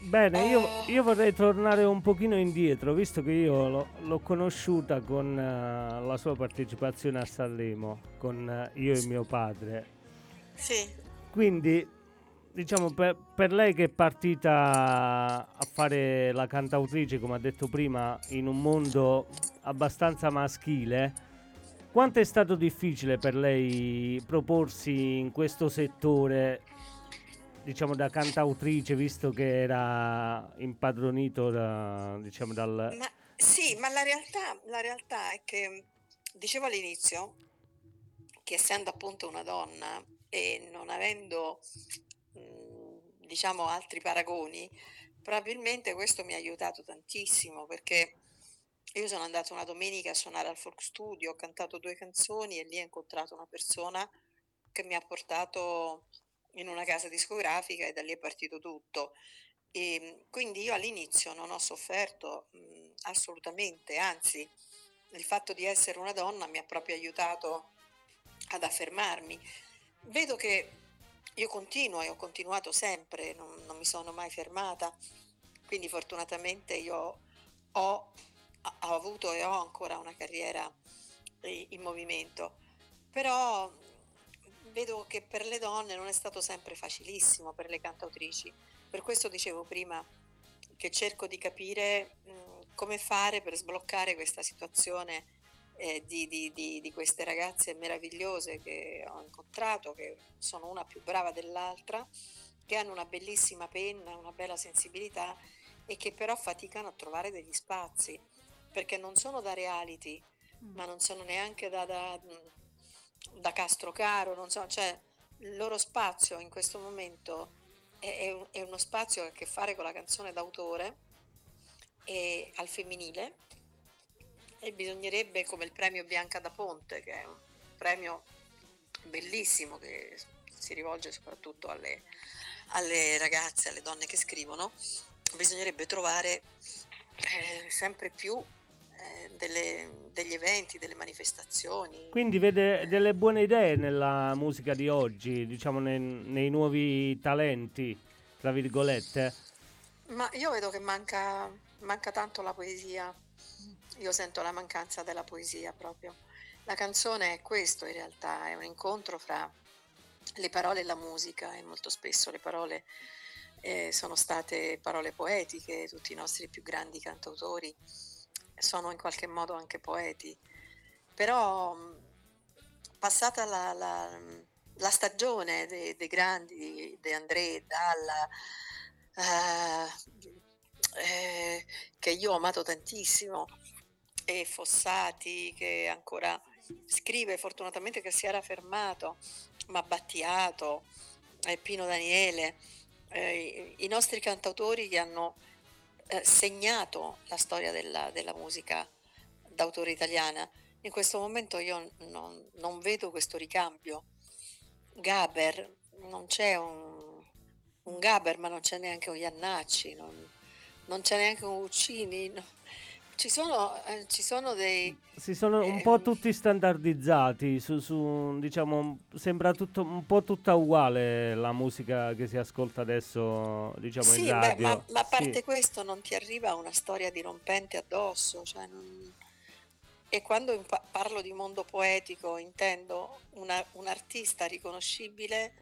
Bene, io, eh. io, vorrei tornare un pochino indietro, visto che io l'ho, l'ho conosciuta con uh, la sua partecipazione a Sanremo, con uh, io e mio padre. Sì. Quindi diciamo per, per, lei che è partita a fare la cantautrice, come ha detto prima, in un mondo abbastanza maschile, quanto è stato difficile per lei proporsi in questo settore, diciamo da cantautrice, visto che era impadronito da, diciamo, dal... Ma, sì, ma la realtà, la realtà è che dicevo all'inizio che essendo appunto una donna e non avendo, mh, diciamo, altri paragoni, probabilmente questo mi ha aiutato tantissimo perché io sono andata una domenica a suonare al folk studio, ho cantato due canzoni e lì ho incontrato una persona che mi ha portato in una casa discografica e da lì è partito tutto. E quindi io all'inizio non ho sofferto mh, assolutamente, anzi il fatto di essere una donna mi ha proprio aiutato ad affermarmi. Vedo che io continuo e ho continuato sempre, non, non mi sono mai fermata, quindi fortunatamente io ho, ho avuto e ho ancora una carriera in movimento, però vedo che per le donne non è stato sempre facilissimo, per le cantautrici. Per questo dicevo prima che cerco di capire mh, come fare per sbloccare questa situazione eh, di, di, di, di, queste ragazze meravigliose che ho incontrato, che sono una più brava dell'altra, che hanno una bellissima penna, una bella sensibilità e che però faticano a trovare degli spazi, perché non sono da reality, mm. ma non sono neanche da, da, da Castrocaro, non so, cioè il loro spazio in questo momento è, è, un, è uno spazio che ha a che fare con la canzone d'autore e al femminile e bisognerebbe come il premio Bianca da Ponte che è un premio bellissimo che si rivolge soprattutto alle, alle ragazze, alle donne che scrivono, bisognerebbe trovare eh, sempre più eh, delle, degli eventi, delle manifestazioni. Quindi vede delle buone idee nella musica di oggi, diciamo nei, nei nuovi talenti, tra virgolette? Ma io vedo che manca manca tanto la poesia. Io sento la mancanza della poesia proprio. La canzone è questo in realtà, è un incontro fra le parole e la musica e molto spesso le parole eh, sono state parole poetiche, tutti i nostri più grandi cantautori sono in qualche modo anche poeti. Però passata la, la, la stagione dei, dei grandi, De André, Dalla, eh, eh, che io ho amato tantissimo, e Fossati che ancora scrive, fortunatamente che si era fermato, ma Battiato, eh, Pino Daniele, eh, i nostri cantautori che hanno eh, segnato la storia della, della, musica d'autore italiana. In questo momento io non, non vedo questo ricambio. Gaber, non c'è un, un Gaber, ma non c'è neanche un Iannacci. Non, non c'è neanche un Uccini. No. Ci sono, eh, ci sono dei... Si sono un po' tutti standardizzati, su, su, diciamo, sembra tutto, un po' tutta uguale la musica che si ascolta adesso, diciamo, sì, in radio. Beh, ma, ma, a parte sì. questo non ti arriva una storia dirompente addosso, cioè non... E quando parlo di mondo poetico intendo una, un artista riconoscibile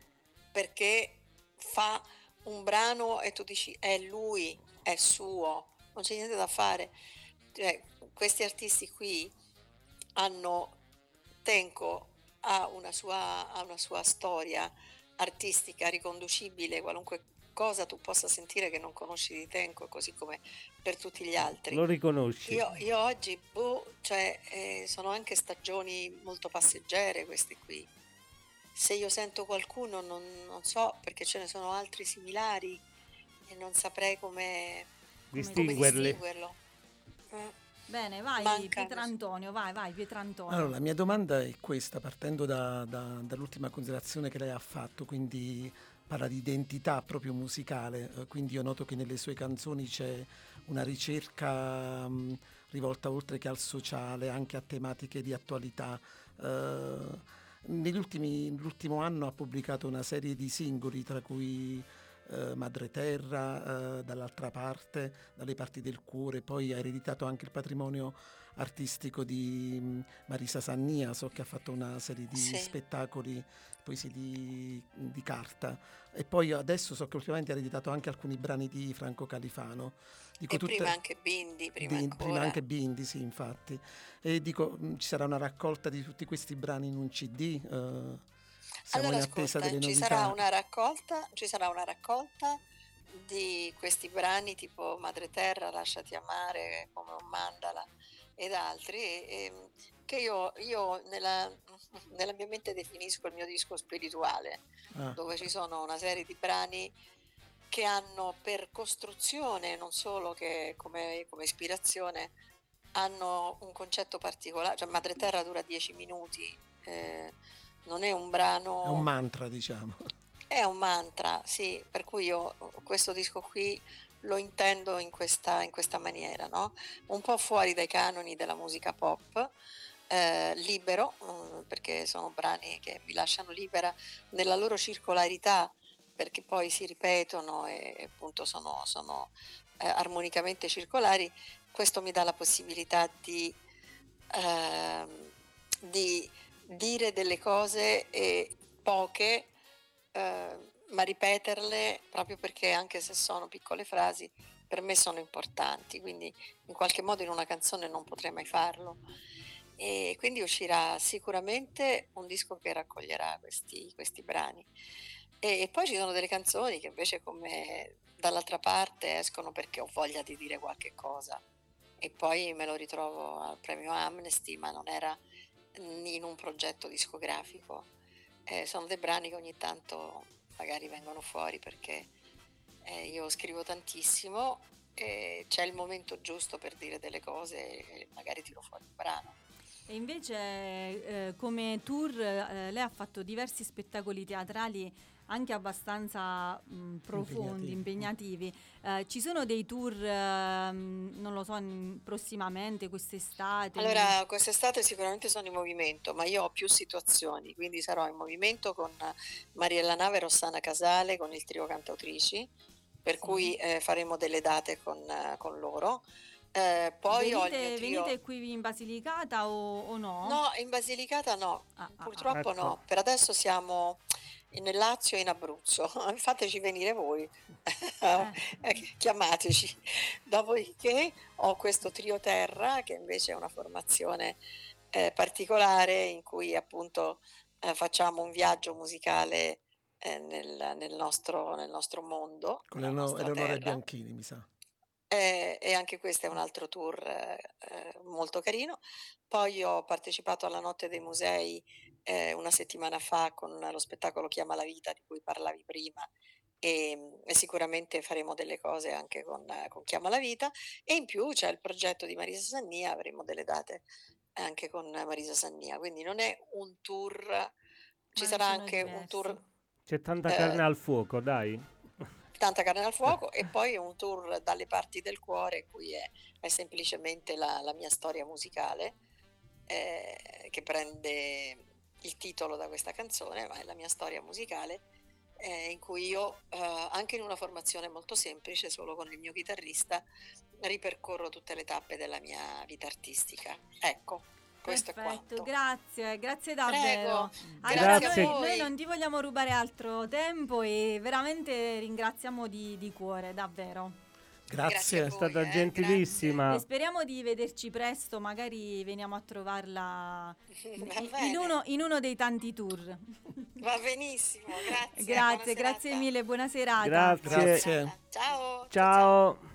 perché fa un brano e tu dici è lui, è suo, non c'è niente da fare. Cioè, questi artisti qui hanno, Tenco ha una, sua, ha una sua storia artistica riconducibile, qualunque cosa tu possa sentire che non conosci di Tenco, così come per tutti gli altri. Lo riconosci? Io, io oggi, boh, cioè, eh, sono anche stagioni molto passeggere queste qui. Se io sento qualcuno non, non so perché ce ne sono altri similari e non saprei come. Come distinguerlo. Bene, vai Mancano. Pietrantonio, vai, vai Pietrantonio. Allora, la mia domanda è questa, partendo da, da, dall'ultima considerazione che lei ha fatto, quindi parla di identità proprio musicale, eh, quindi io noto che nelle sue canzoni c'è una ricerca mh, rivolta oltre che al sociale, anche a tematiche di attualità. Uh, nell'ultimo anno ha pubblicato una serie di singoli, tra cui eh, Madre Terra, eh, dall'altra parte, dalle parti del cuore, poi ha ereditato anche il patrimonio artistico di mm, Marisa Sannia, so che ha fatto una serie di sì. spettacoli, poesie di, di, carta e poi adesso so che ultimamente ha ereditato anche alcuni brani di Franco Califano. Dico e tutte, prima anche Bindi, prima, Bindi, prima anche Bindi, sì, infatti. E dico, mm, ci sarà una raccolta di tutti questi brani in un CD. Eh, siamo allora, ascolta, ci sarà una raccolta, ci sarà una raccolta di questi brani tipo Madre Terra, Lasciati amare come un mandala ed altri, e, che io, io nella, nella, mia mente definisco il mio disco spirituale, ah. dove ci sono una serie di brani che hanno per costruzione, non solo che come, come ispirazione, hanno un concetto particolare, cioè Madre Terra dura dieci minuti, eh, non è un brano... È un mantra, diciamo. È un mantra, sì, per cui io questo disco qui lo intendo in questa, in questa maniera, no? un po' fuori dai canoni della musica pop, eh, libero, mm, perché sono brani che mi lasciano libera nella loro circolarità, perché poi si ripetono e appunto sono, sono eh, armonicamente circolari, questo mi dà la possibilità di, eh, di dire delle cose e poche, eh, ma ripeterle proprio perché anche se sono piccole frasi, per me sono importanti, quindi in qualche modo in una canzone non potrei mai farlo. E quindi uscirà sicuramente un disco che raccoglierà questi, questi brani. E poi ci sono delle canzoni che invece come dall'altra parte escono perché ho voglia di dire qualche cosa e poi me lo ritrovo al premio Amnesty, ma non era in un progetto discografico. Eh, sono dei brani che ogni tanto magari vengono fuori perché eh, io scrivo tantissimo e c'è il momento giusto per dire delle cose e magari tiro fuori un brano. E invece eh, come tour eh, lei ha fatto diversi spettacoli teatrali anche abbastanza mh, profondi, impegnativi. impegnativi. Eh, ci sono dei tour, eh, non lo so, prossimamente, quest'estate? Allora, quest'estate sicuramente sono in movimento, ma io ho più situazioni, quindi sarò in movimento con Mariella Nave e Rossana Casale, con il trio cantautrici, per sì. cui eh, faremo delle date con, con loro. Eh, poi venite, trio... venite, qui in Basilicata o, o, no? No, in Basilicata no, ah, ah purtroppo ah, ecco. no. Per adesso siamo nel Lazio e in Abruzzo. Fateci venire voi, eh. eh. chiamateci. Dopodiché ho questo trio terra che invece è una formazione eh, particolare in cui appunto eh, facciamo un viaggio musicale eh, nel, nel, nostro, nel, nostro, mondo. Con Eleonora Bianchini, mi sa. Eh, e anche questo è un altro tour eh, molto carino. Poi ho partecipato alla Notte dei Musei eh, una settimana fa con lo spettacolo Chiama la vita di cui parlavi prima e, e sicuramente faremo delle cose anche con, con, Chiama la vita e in più c'è il progetto di Marisa Sannia, avremo delle date anche con Marisa Sannia, quindi non è un tour, ci Ma sarà anche diversi. un tour... C'è tanta carne al fuoco, dai tanta carne al fuoco e poi un tour dalle parti del cuore, qui è, è semplicemente la, la, mia storia musicale eh, che prende il titolo da questa canzone, ma è la mia storia musicale eh, in cui io, eh, anche in una formazione molto semplice, solo con il mio chitarrista, ripercorro tutte le tappe della mia vita artistica. Ecco. Questo Perfetto, grazie, grazie davvero. Allora, grazie. Noi, noi, non ti vogliamo rubare altro tempo e veramente ringraziamo di, di cuore, davvero. Grazie, è stata eh, gentilissima. E speriamo di vederci presto, magari veniamo a trovarla in, uno, in uno, dei tanti tour. Va benissimo, grazie. grazie, grazie mille, buona serata. Grazie. grazie. Ciao. ciao. ciao.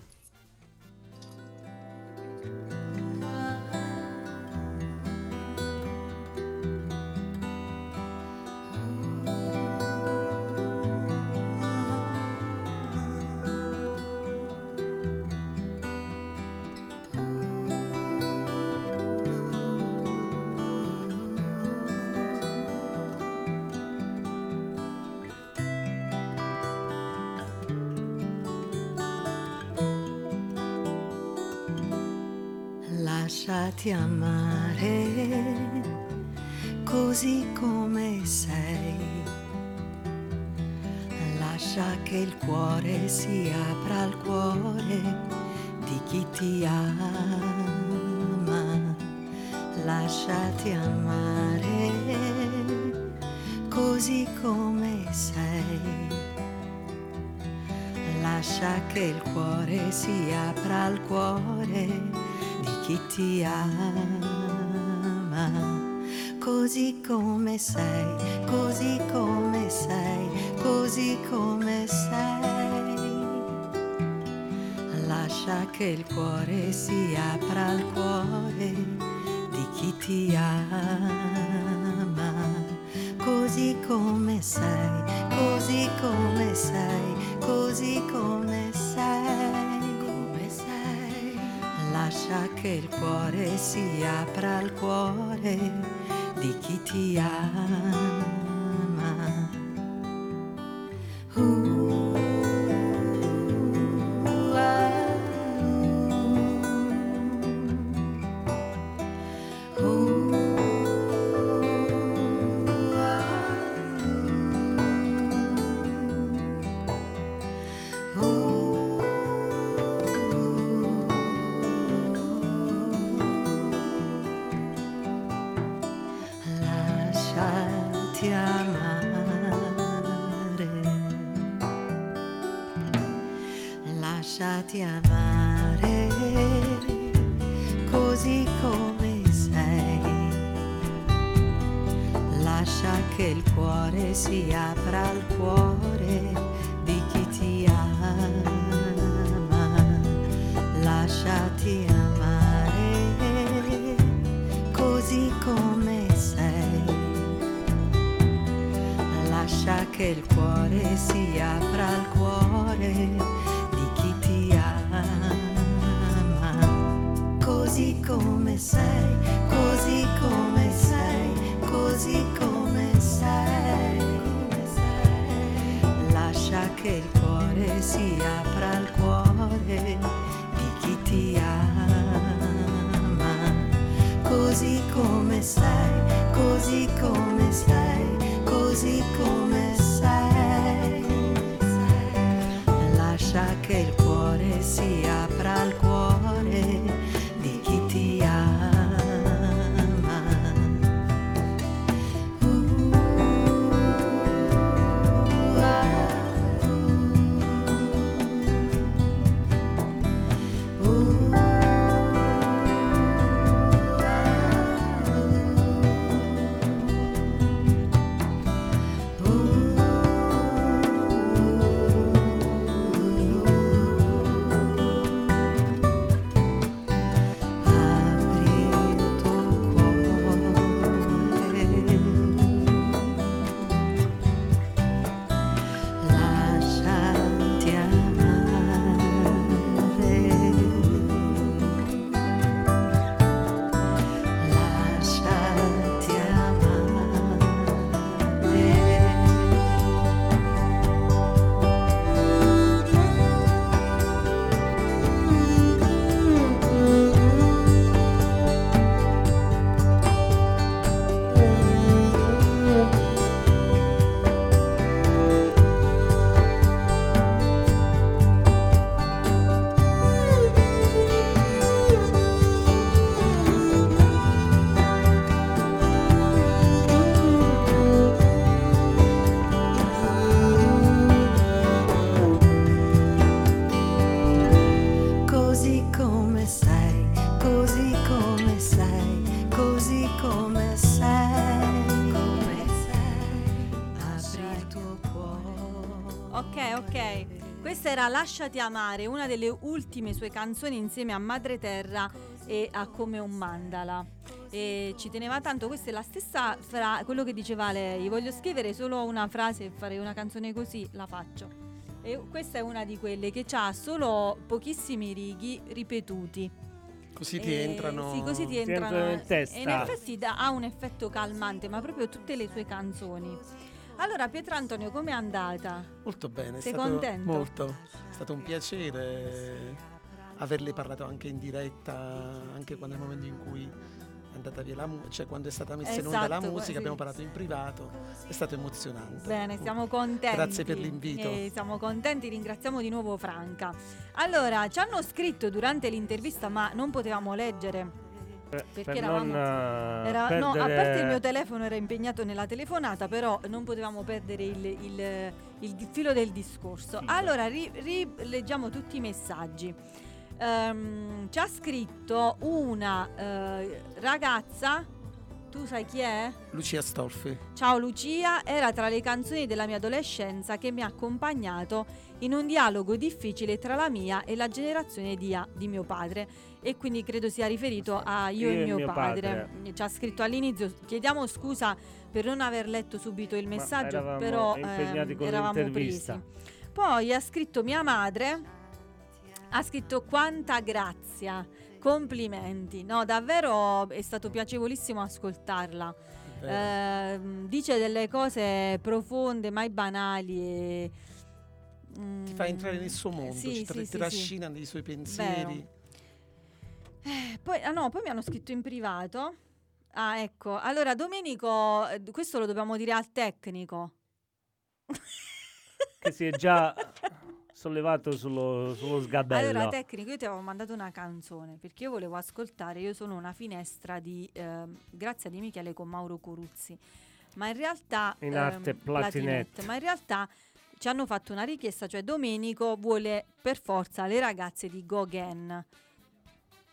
Lasciati amare così come sei. Lascia che il cuore si apra al cuore di chi ti ama. Lasciati amare così come sei. Lascia che il cuore si apra al cuore chi ti ama, così come sei, così come sei, così come sei. Lascia che il cuore si apra al cuore di chi ti ama, così come sei, così come sei, così come sei, Lascia che il cuore si apra al cuore di chi ti ama. Lasciati amare, una delle ultime sue canzoni insieme a Madre Terra e a Come un mandala. E ci teneva tanto, questa è la stessa fra quello che diceva lei. Voglio scrivere solo una frase e fare una canzone così, la faccio. E questa è una di quelle che ha solo pochissimi righi ripetuti. Così ti E- entrano. Sì, così ti Ti entrano. entrano in testa. E in effetti dà- ha un effetto calmante, ma proprio tutte le sue canzoni. Allora, Pietro Antonio, com'è andata? Molto bene, è Sei contento? molto. È stato un piacere averle parlato anche in diretta, anche quando nel momento in cui è andata via la musica, cioè quando è stata messa in onda la Esatto, musica, sì. abbiamo parlato in privato, è stato emozionante. Bene, siamo contenti. Grazie per l'invito. Eh, siamo contenti, ringraziamo di nuovo Franca. Allora, ci hanno scritto durante l'intervista, ma non potevamo leggere. Per, Perché per eravamo- non eh, Era- no, a parte il mio telefono era impegnato nella telefonata, però non potevamo perdere il, il- il filo del discorso. Sì. Allora, ri- rileggiamo tutti i messaggi. Ehm, ci ha scritto una eh, ragazza. Tu tu sai chi è? Lucia Stolfi. Ciao Lucia, era tra le canzoni della mia adolescenza che mi ha accompagnato in un dialogo difficile tra la mia e la generazione di, A- di mio padre e quindi credo sia riferito a io, e mio, padre. Ci ha scritto all'inizio, chiediamo scusa per non aver letto subito il messaggio, eravamo però impegnati ehm, eravamo presi. Poi ha scritto mia madre, ha scritto quanta grazia, complimenti, no davvero è stato piacevolissimo ascoltarla. Vero. Ehm, dice delle cose profonde, mai banali. E, Ti fa mm, entrare nel suo mondo, sì, ci tra- sì, ti sì, trascina nei suoi pensieri. Eh, poi, ah no, poi mi hanno scritto in privato. Ah, ecco. Allora, Domenico, eh, questo lo dobbiamo dire al tecnico. Che si è già sollevato sullo, sullo sgabello. Allora, tecnico, io ti avevo mandato una canzone perché io volevo ascoltare. Io sono una finestra di ehm, Grazia di Michele con Mauro Coruzzi. Ma in realtà. In ehm, arte Platinette. Ma in realtà ci hanno fatto una richiesta, cioè Domenico vuole per forza le ragazze di Gauguin.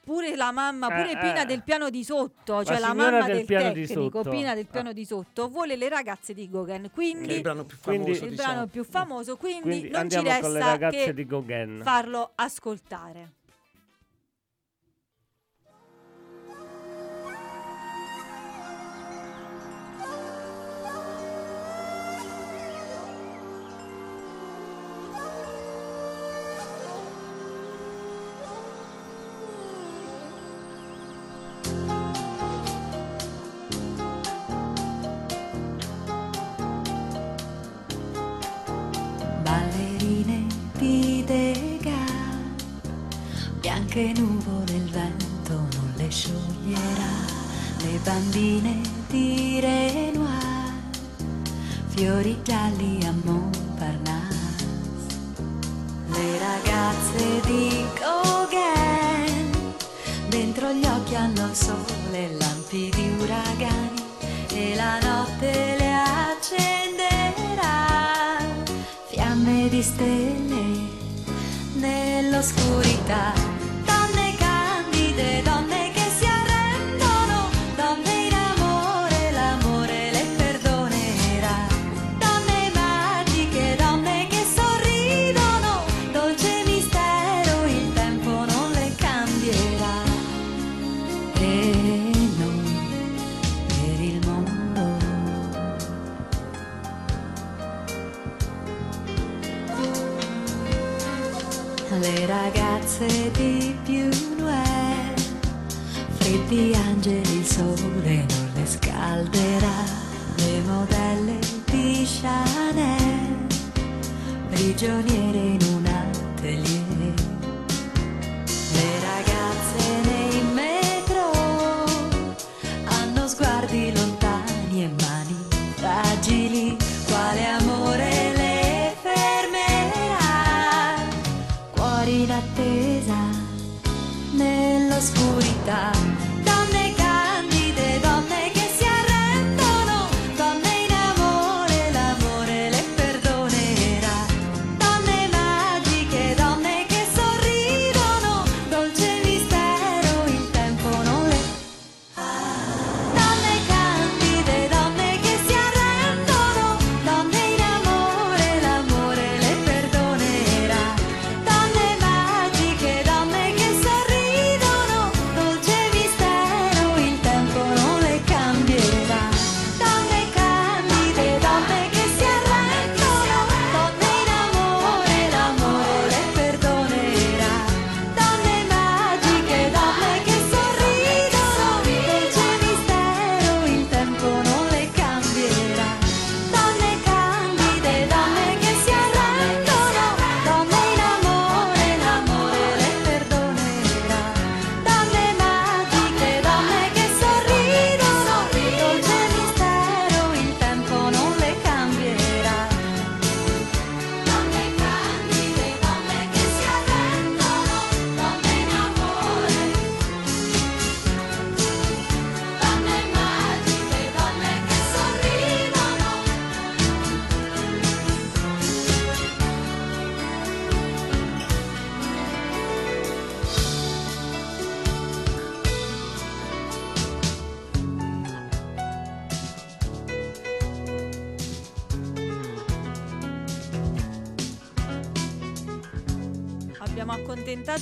Pure la mamma, pure Eh, Pina eh. del piano di sotto, cioè la signora mamma del del, tecnico. Pina del piano Ah. di sotto, vuole le ragazze di Gauguin. Quindi il brano più Quindi- famoso, il diciamo. brano più famoso, quindi, Quindi non ci andiamo con le resta ragazze che farlo ascoltare. Bianche nuvole il vento non le scioglierà, le bambine di Renoir, fiori gialli a Montparnasse, le ragazze di Gauguin, dentro gli occhi hanno il sole, lampi di uragani e la notte le accenderà. Fiamme di stelle nell'oscurità. Freddi angeli il sole non le scalderà, le modelle di Chanel, prigioniere in un atelier, le ragazze nei metro hanno sguardi lontani e mani fragili,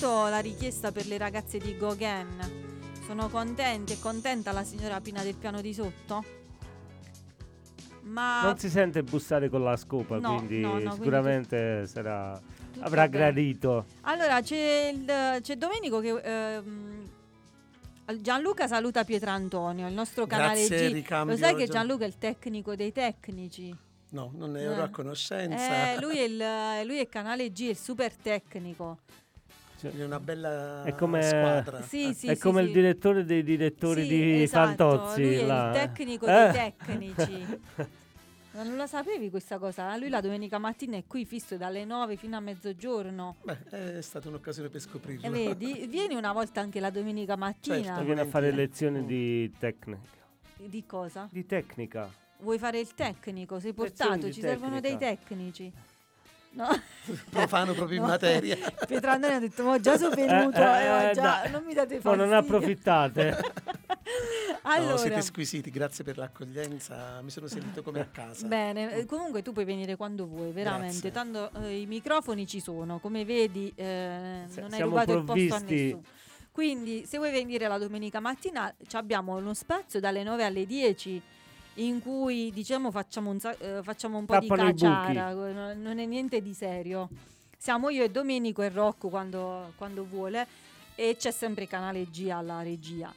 accontentato la richiesta per le ragazze di Gauguin. Sono contenti, è contenta la signora Pina del piano di sotto? Ma Non si sente bussare con la scopa, No, quindi no, no, quindi sicuramente sarà, tutto avrà bene. gradito. Allora c'è, il- c'è Domenico che ehm, Gianluca saluta Pietrantonio, il nostro canale Grazie, G. ricambio, Lo sai che Gian- Gianluca è il tecnico dei tecnici? No, non ne ero Eh. a conoscenza. Eh, lui, è il, lui è canale G, il super tecnico. È una bella È come- squadra. Sì, Eh, sì, è sì, come sì. il direttore dei direttori Sì, di esatto, Fantozzi. Lui è là, il eh. tecnico Eh. dei tecnici. Ma non la sapevi questa cosa? Lui la domenica mattina è qui fisso dalle 9 fino a mezzogiorno. Beh, è stata un'occasione per scoprirlo. E vedi, vieni una volta anche la domenica mattina. Certo. Viene a fare lezioni Mm. di tecnica. Di cosa? Di tecnica. Vuoi fare il tecnico? Sei portato, ci servono dei tecnica. tecnici. No. Profano proprio in No. materia. Pietro Andrea ha detto, ma già sono venuto, Eh, eh, eh, già, non mi date No, fastidio. non approfittate. allora, No, siete squisiti, grazie per l'accoglienza. Mi sono sentito come a casa. Bene, eh, comunque tu puoi venire quando vuoi, veramente. Grazie. Tanto eh, i microfoni ci sono, come vedi, eh, S- non hai siamo rubato il posto a nessuno. Quindi, se vuoi venire la domenica mattina, ci abbiamo uno spazio dalle 9 alle 10 in cui diciamo facciamo un, eh, facciamo un po' Tappano di caciara, eh, non non è niente di serio. Siamo io e Domenico e Rocco quando, quando vuole e c'è sempre canale G alla regia.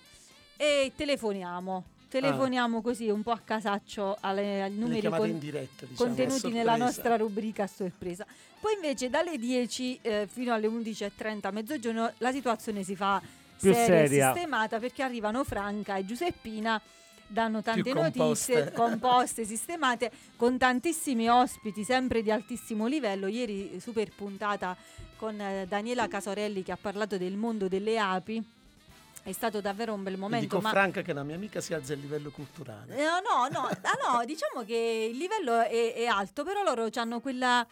E telefoniamo, telefoniamo così un po' a casaccio alle, ai numeri con- in diretta, diciamo, contenuti nella nostra rubrica a sorpresa. Poi invece dalle 10 eh, fino alle 11.30 a mezzogiorno la situazione si fa Più seria e seria. sistemata perché arrivano Franca e Giuseppina danno tante notizie composte. composte, sistemate con tantissimi ospiti sempre di altissimo livello ieri super puntata con eh, Daniela Casorelli che ha parlato del mondo delle api è stato davvero un bel momento con ma Franca che una mia amica si alza il livello culturale. eh, no, no, ah, no, diciamo che il livello è, è alto, però loro hanno quella,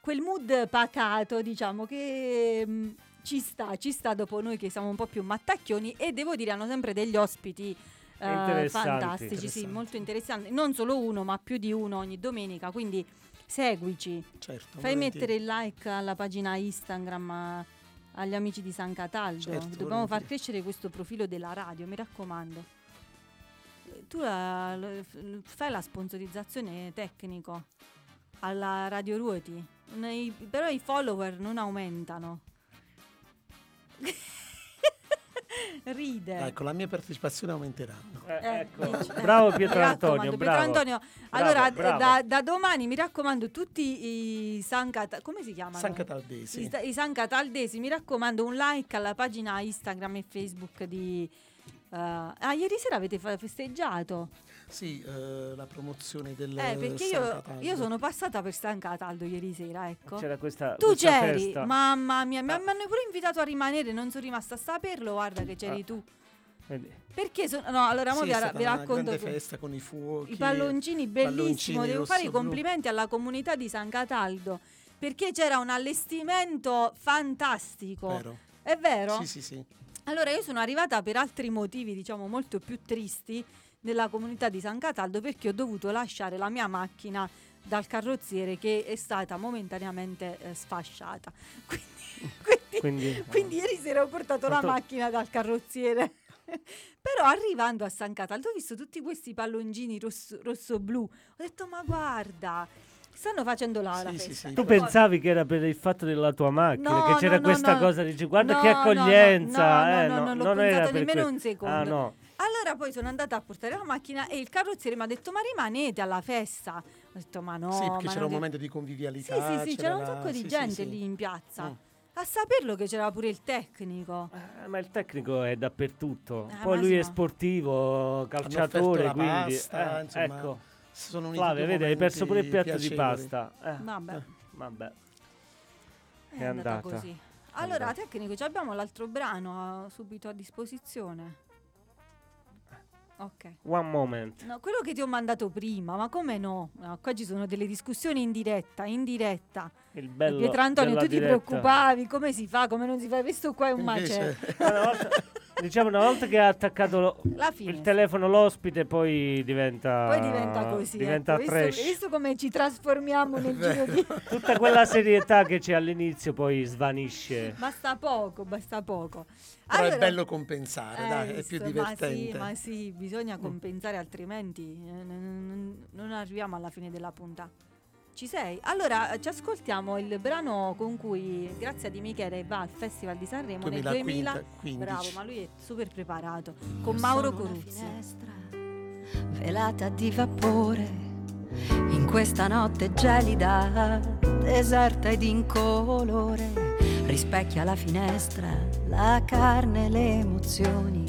quel mood pacato, diciamo, che mm, ci sta, ci sta dopo noi che siamo un po' più mattacchioni e devo dire hanno sempre degli ospiti eh, fantastici, sì, molto interessanti, non solo uno, ma più di uno ogni domenica, quindi seguici. Certo, Fai volentieri. mettere il like alla pagina Instagram eh, agli amici di San Cataldo. Certo, Dobbiamo far volentieri. crescere questo profilo della radio, mi raccomando. Eh, Tu la- la- fai la sponsorizzazione tecnico alla Radio Ruoti, Nei- però i follower non aumentano. Ride. Ecco, la mia partecipazione aumenteranno. Eh, Eh, ecco. eh. Bravo Pietro Antonio, Pietro bravo. Antonio, Bravo, allora bravo. Da, da domani mi raccomando tutti i San Cata- come si chiamano? San Cataldesi. I, i San Cataldesi, mi raccomando un like alla pagina Instagram e Facebook di... eh, ah, ieri sera avete festeggiato? Sì, eh, la promozione del Eh, perché San io, io sono passata per San Cataldo ieri sera, ecco. C'era questa, Tu questa c'eri, festa. mamma mia, mi Ah. mi hanno pure invitato a rimanere, non sono rimasta a saperlo, guarda che c'eri Ah. tu. Perché sono... No, allora mo Sì, vi, ra- vi una racconto... que- festa con i fuochi. I palloncini bellissimo, devo fare i complimenti alla comunità di San Cataldo perché c'era un allestimento fantastico. Vero. È vero? Sì, sì, sì. Allora io sono arrivata per altri motivi, diciamo molto più tristi nella comunità di San Cataldo perché ho dovuto lasciare la mia macchina dal carrozziere che è stata momentaneamente eh, sfasciata. Quindi, quindi- Quindi, quindi ieri sera ho portato la macchina dal carrozziere. Però arrivando a San Cataldo ho visto tutti questi palloncini rosso- rosso-blu. Ho detto ma guarda, stanno facendo la, la Sì, sì, festa. sì. tu pensavi che era per il fatto della tua macchina, No, che c'era no, no, questa no. cosa, dici guarda No, che no, no, accoglienza. no, eh, no, no, non l'ho non era pensato per nemmeno que- un secondo. Ah no, Allora poi sono andata a portare la macchina e il carrozziere mi ha detto ma rimanete alla festa. Ho detto ma no. sì, perché ma c'era un che-" momento di Sì, convivialità. sì, sì, c'era un la- sacco di sì, sì, gente sì. lì in piazza. Mm. A saperlo che c'era pure il tecnico. Eh, ma il tecnico è dappertutto. Eh, Poi lui è Massimo. sportivo, calciatore, la quindi pasta, eh, insomma, ecco. Sono uniti Flavia, due vedi, hai perso pure il piatto di piacevoli. pasta. Eh, Vabbè. eh, vabbè. È, È andata, andata. così. Allora, andata. tecnico, ci abbiamo l'altro brano eh, subito a disposizione. Ok. One moment. No, quello che ti ho mandato prima, ma come no? No, qua ci sono delle discussioni in diretta, in diretta. Il bello Pietro Antonio, della tu ti diretta. preoccupavi, come si fa, come non si fa? Questo qua è un Invece- macello. Diciamo una volta che ha attaccato lo- La il telefono l'ospite, poi diventa. Poi diventa così. Diventa ecco. trash. Visto, visto come ci trasformiamo nel giro di... Tutta quella serietà che c'è all'inizio poi svanisce. Basta poco, basta poco. Però Allora- è bello compensare, Eh, dai, è più Ma divertente. sì, ma sì, bisogna compensare altrimenti eh, non arriviamo alla fine della puntata. Ci sei? Allora, eh, ci ascoltiamo il brano con cui Grazia di Michele va al Festival di Sanremo nel 2000. 2015. Bravo, ma lui è super preparato. Con Mauro Sono una Coruzzi. finestra velata di vapore in questa notte gelida, deserta ed incolore. Rispecchia la finestra, la carne e le emozioni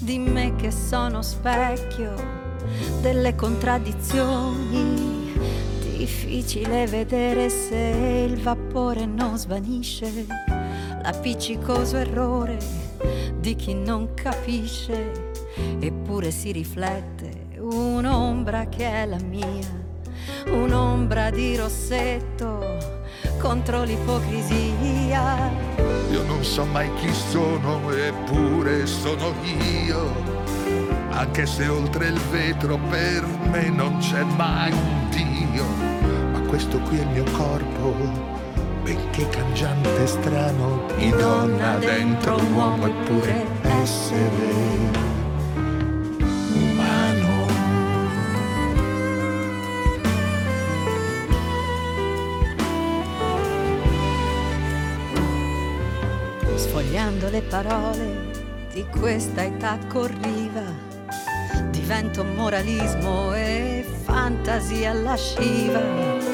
di me che sono specchio delle contraddizioni. Difficile vedere se il vapore non svanisce, l'appiccicoso errore di chi non capisce, eppure si riflette un'ombra che è la mia, un'ombra di rossetto contro l'ipocrisia. Io non so mai chi sono, eppure sono io. Anche se oltre il vetro per me non c'è mai un Dio. Questo qui è il mio corpo, benché cangiante e strano, di donna dentro un uomo eppure essere umano. Sfogliando le parole di questa età corriva, divento moralismo e fantasia lasciva,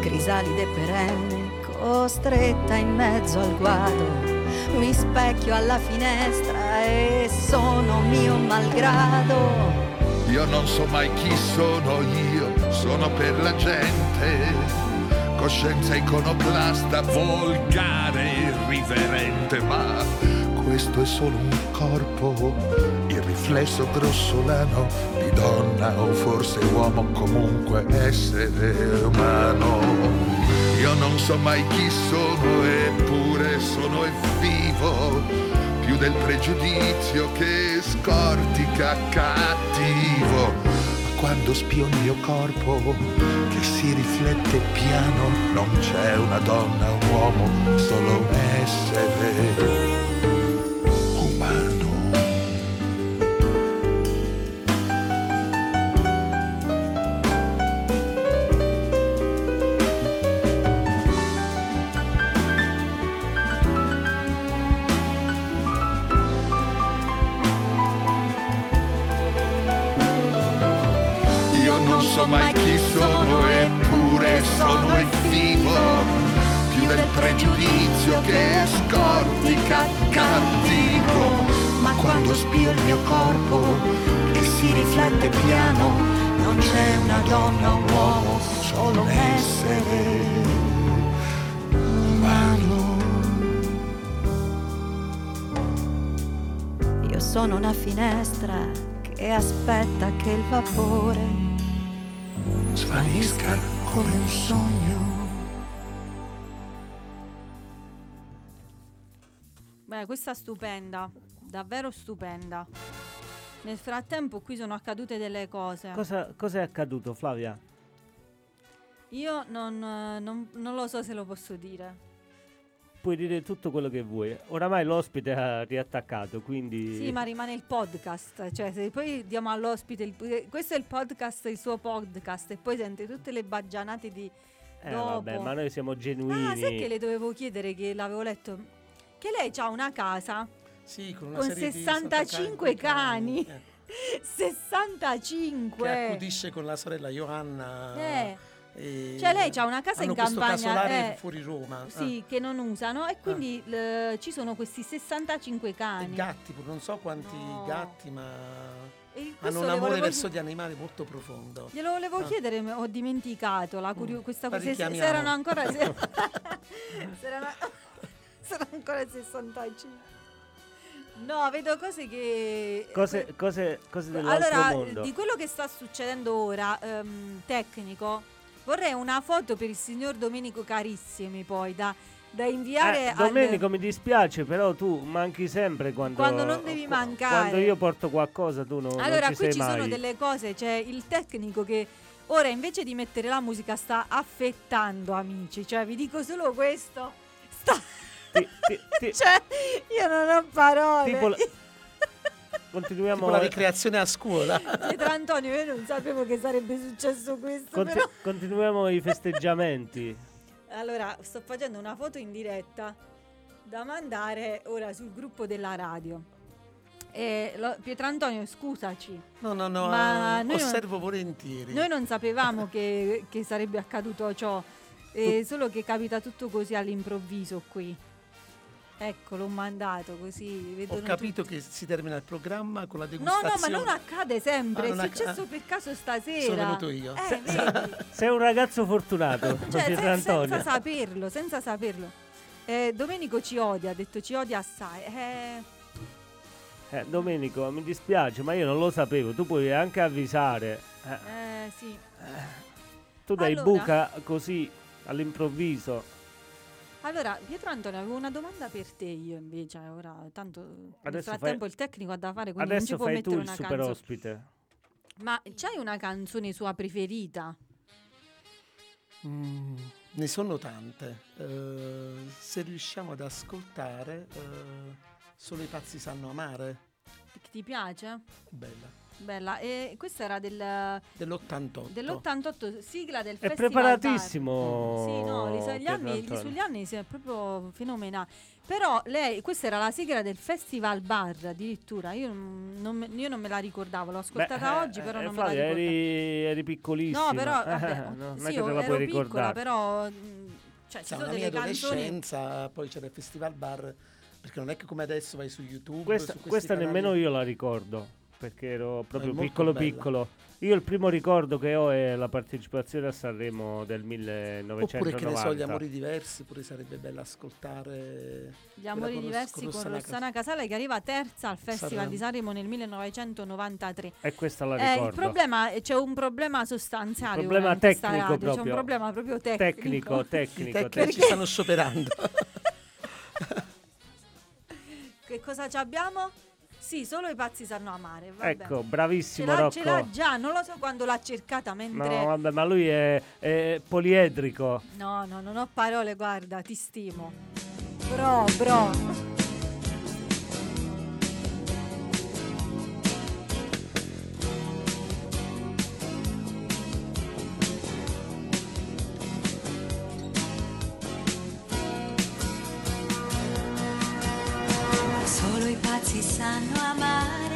crisalide perenne, costretta in mezzo al guado. Mi specchio alla finestra e sono mio malgrado. Io non so mai chi sono io, sono per la gente. Coscienza iconoclasta, volgare, irriverente, ma questo è solo un corpo, riflesso grossolano di donna o forse uomo, comunque essere umano. Io non so mai chi sono, eppure sono e vivo più del pregiudizio che scortica cattivo. Ma quando spio il mio corpo che si riflette piano, non c'è una donna, un uomo, solo un essere una finestra che aspetta che il vapore Svanisca come un sogno. Beh, questa è stupenda, davvero stupenda. Nel frattempo qui sono accadute delle cose. Cosa, cosa è accaduto, Flavia? Io non, eh, non- non lo so se lo posso dire. Puoi dire tutto quello che vuoi. Oramai l'ospite ha riattaccato, quindi. Sì, ma rimane il podcast. Cioè, se poi diamo all'ospite il, questo è il podcast, il suo podcast, e poi sente tutte le baggianate di. Eh, dopo. vabbè, ma noi siamo genuini. Ah, sai che le dovevo chiedere che l'avevo letto? Che lei ha una casa Sì, con, una con serie di 65 cani. eh, 65. che accudisce con la sorella Johanna. Eh. Cioè lei ha una casa in campagna eh, fuori Roma. Sì, che non usano e quindi l- ci sono questi 65 Ah. E cani. gatti, non so quanti No. gatti, ma hanno un amore verso gli animali molto profondo. Glielo volevo Ah. chiedere, ma ho dimenticato la curio- questa La cosa. Se, se erano ancora. Se, se erano, se erano ancora 65. No, vedo cose che. Cose, cose, cose dell'altro allora, mondo. di quello che sta succedendo ora, ehm, tecnico, vorrei una foto per il signor Domenico Carissimi poi da da inviare Eh, al- Domenico, mi dispiace, però tu manchi sempre quando, Quando non devi qua- mancare. Quando io porto qualcosa, tu no- non Allora, ci qui ci mai. sono delle cose, c'è il tecnico che ora invece di mettere la musica sta affettando amici, cioè vi dico solo questo. Sta Ti- ti- ti- cioè, io non ho parole. tipo la- Continuiamo Tipo la ricreazione a scuola. Pietro Antonio, io non sapevo che sarebbe successo questo, conti- però continuiamo i festeggiamenti. Allora, sto facendo una foto in diretta da mandare ora sul gruppo della radio. E lo- Pietro Antonio, scusaci, No, no, no, Ma eh, noi non- osservo volentieri. noi non sapevamo che, che sarebbe accaduto ciò, e solo che capita tutto così all'improvviso qui. Ecco, l'ho mandato così. Ho capito tutti. che si termina il programma con la No, no, degustazione. ma non accade sempre. Ah, non è acc- successo ah. per caso stasera. Sono venuto io. Eh, vedi? Sei un ragazzo fortunato, Cioè, se- senza saperlo, senza saperlo. Eh, Domenico ci odia, ha detto ci odia assai. Eh, Eh, Domenico, mi dispiace, ma io non lo sapevo. Tu puoi anche avvisare. Eh, eh, sì. tu dai Allora. buca così all'improvviso. Allora, Pietro Antonio, avevo una domanda per te io invece. Ora, tanto nel Adesso frattempo fai- il tecnico ha da fare, quindi non ci Adesso può fai mettere tu il una super canzone. ospite. Ma c'hai una canzone sua preferita? Mm, ne sono tante. Eh, se riusciamo ad ascoltare, eh, solo i pazzi sanno amare. Che ti piace? Bella. Bella. E questa era del, Dell'88. dell'88, sigla del È Festival preparatissimo. Bar. Sì, no, gli, anni, gli- sugli anni si è proprio fenomenale. Però lei, questa era la sigla del Festival Bar addirittura. Io non, io non me la ricordavo, l'ho Beh, ascoltata eh, oggi, però eh, non Flavia, me la ricordavo. eri, eri piccolissima. No, però vabbè, no, non sì, è che io te la ero puoi piccola, ricordare. però mh, cioè, ci sono delle canzoni adolescenza, poi c'era il festival bar, perché non è che come adesso vai su YouTube. Questa, su questa nemmeno io la ricordo, perché ero proprio piccolo bella. piccolo. Io il primo ricordo che ho è la partecipazione a Sanremo del 1990. Oppure che ne so, gli amori diversi, pure sarebbe bello ascoltare. Gli amori diversi con Rossana Rossana Casale che arriva terza al Festival Sanremo. di Sanremo nel 1993. E questa la Eh, il ricordo. problema c'è un problema sostanziale Problema in questa tecnico radio, c'è un proprio. problema proprio tecnico. tecnico, I tecnico, tecnici tecnico. stanno scioperando. Che cosa ci abbiamo? Sì, solo i pazzi sanno amare. Vabbè. Ecco, Ce bravissimo l'ha, Rocco. ce l'ha già, non lo so quando l'ha cercata mentre... No, vabbè, ma lui è, è poliedrico. No, no, non ho parole, guarda, ti stimo. Bro, bro. Solo i pazzi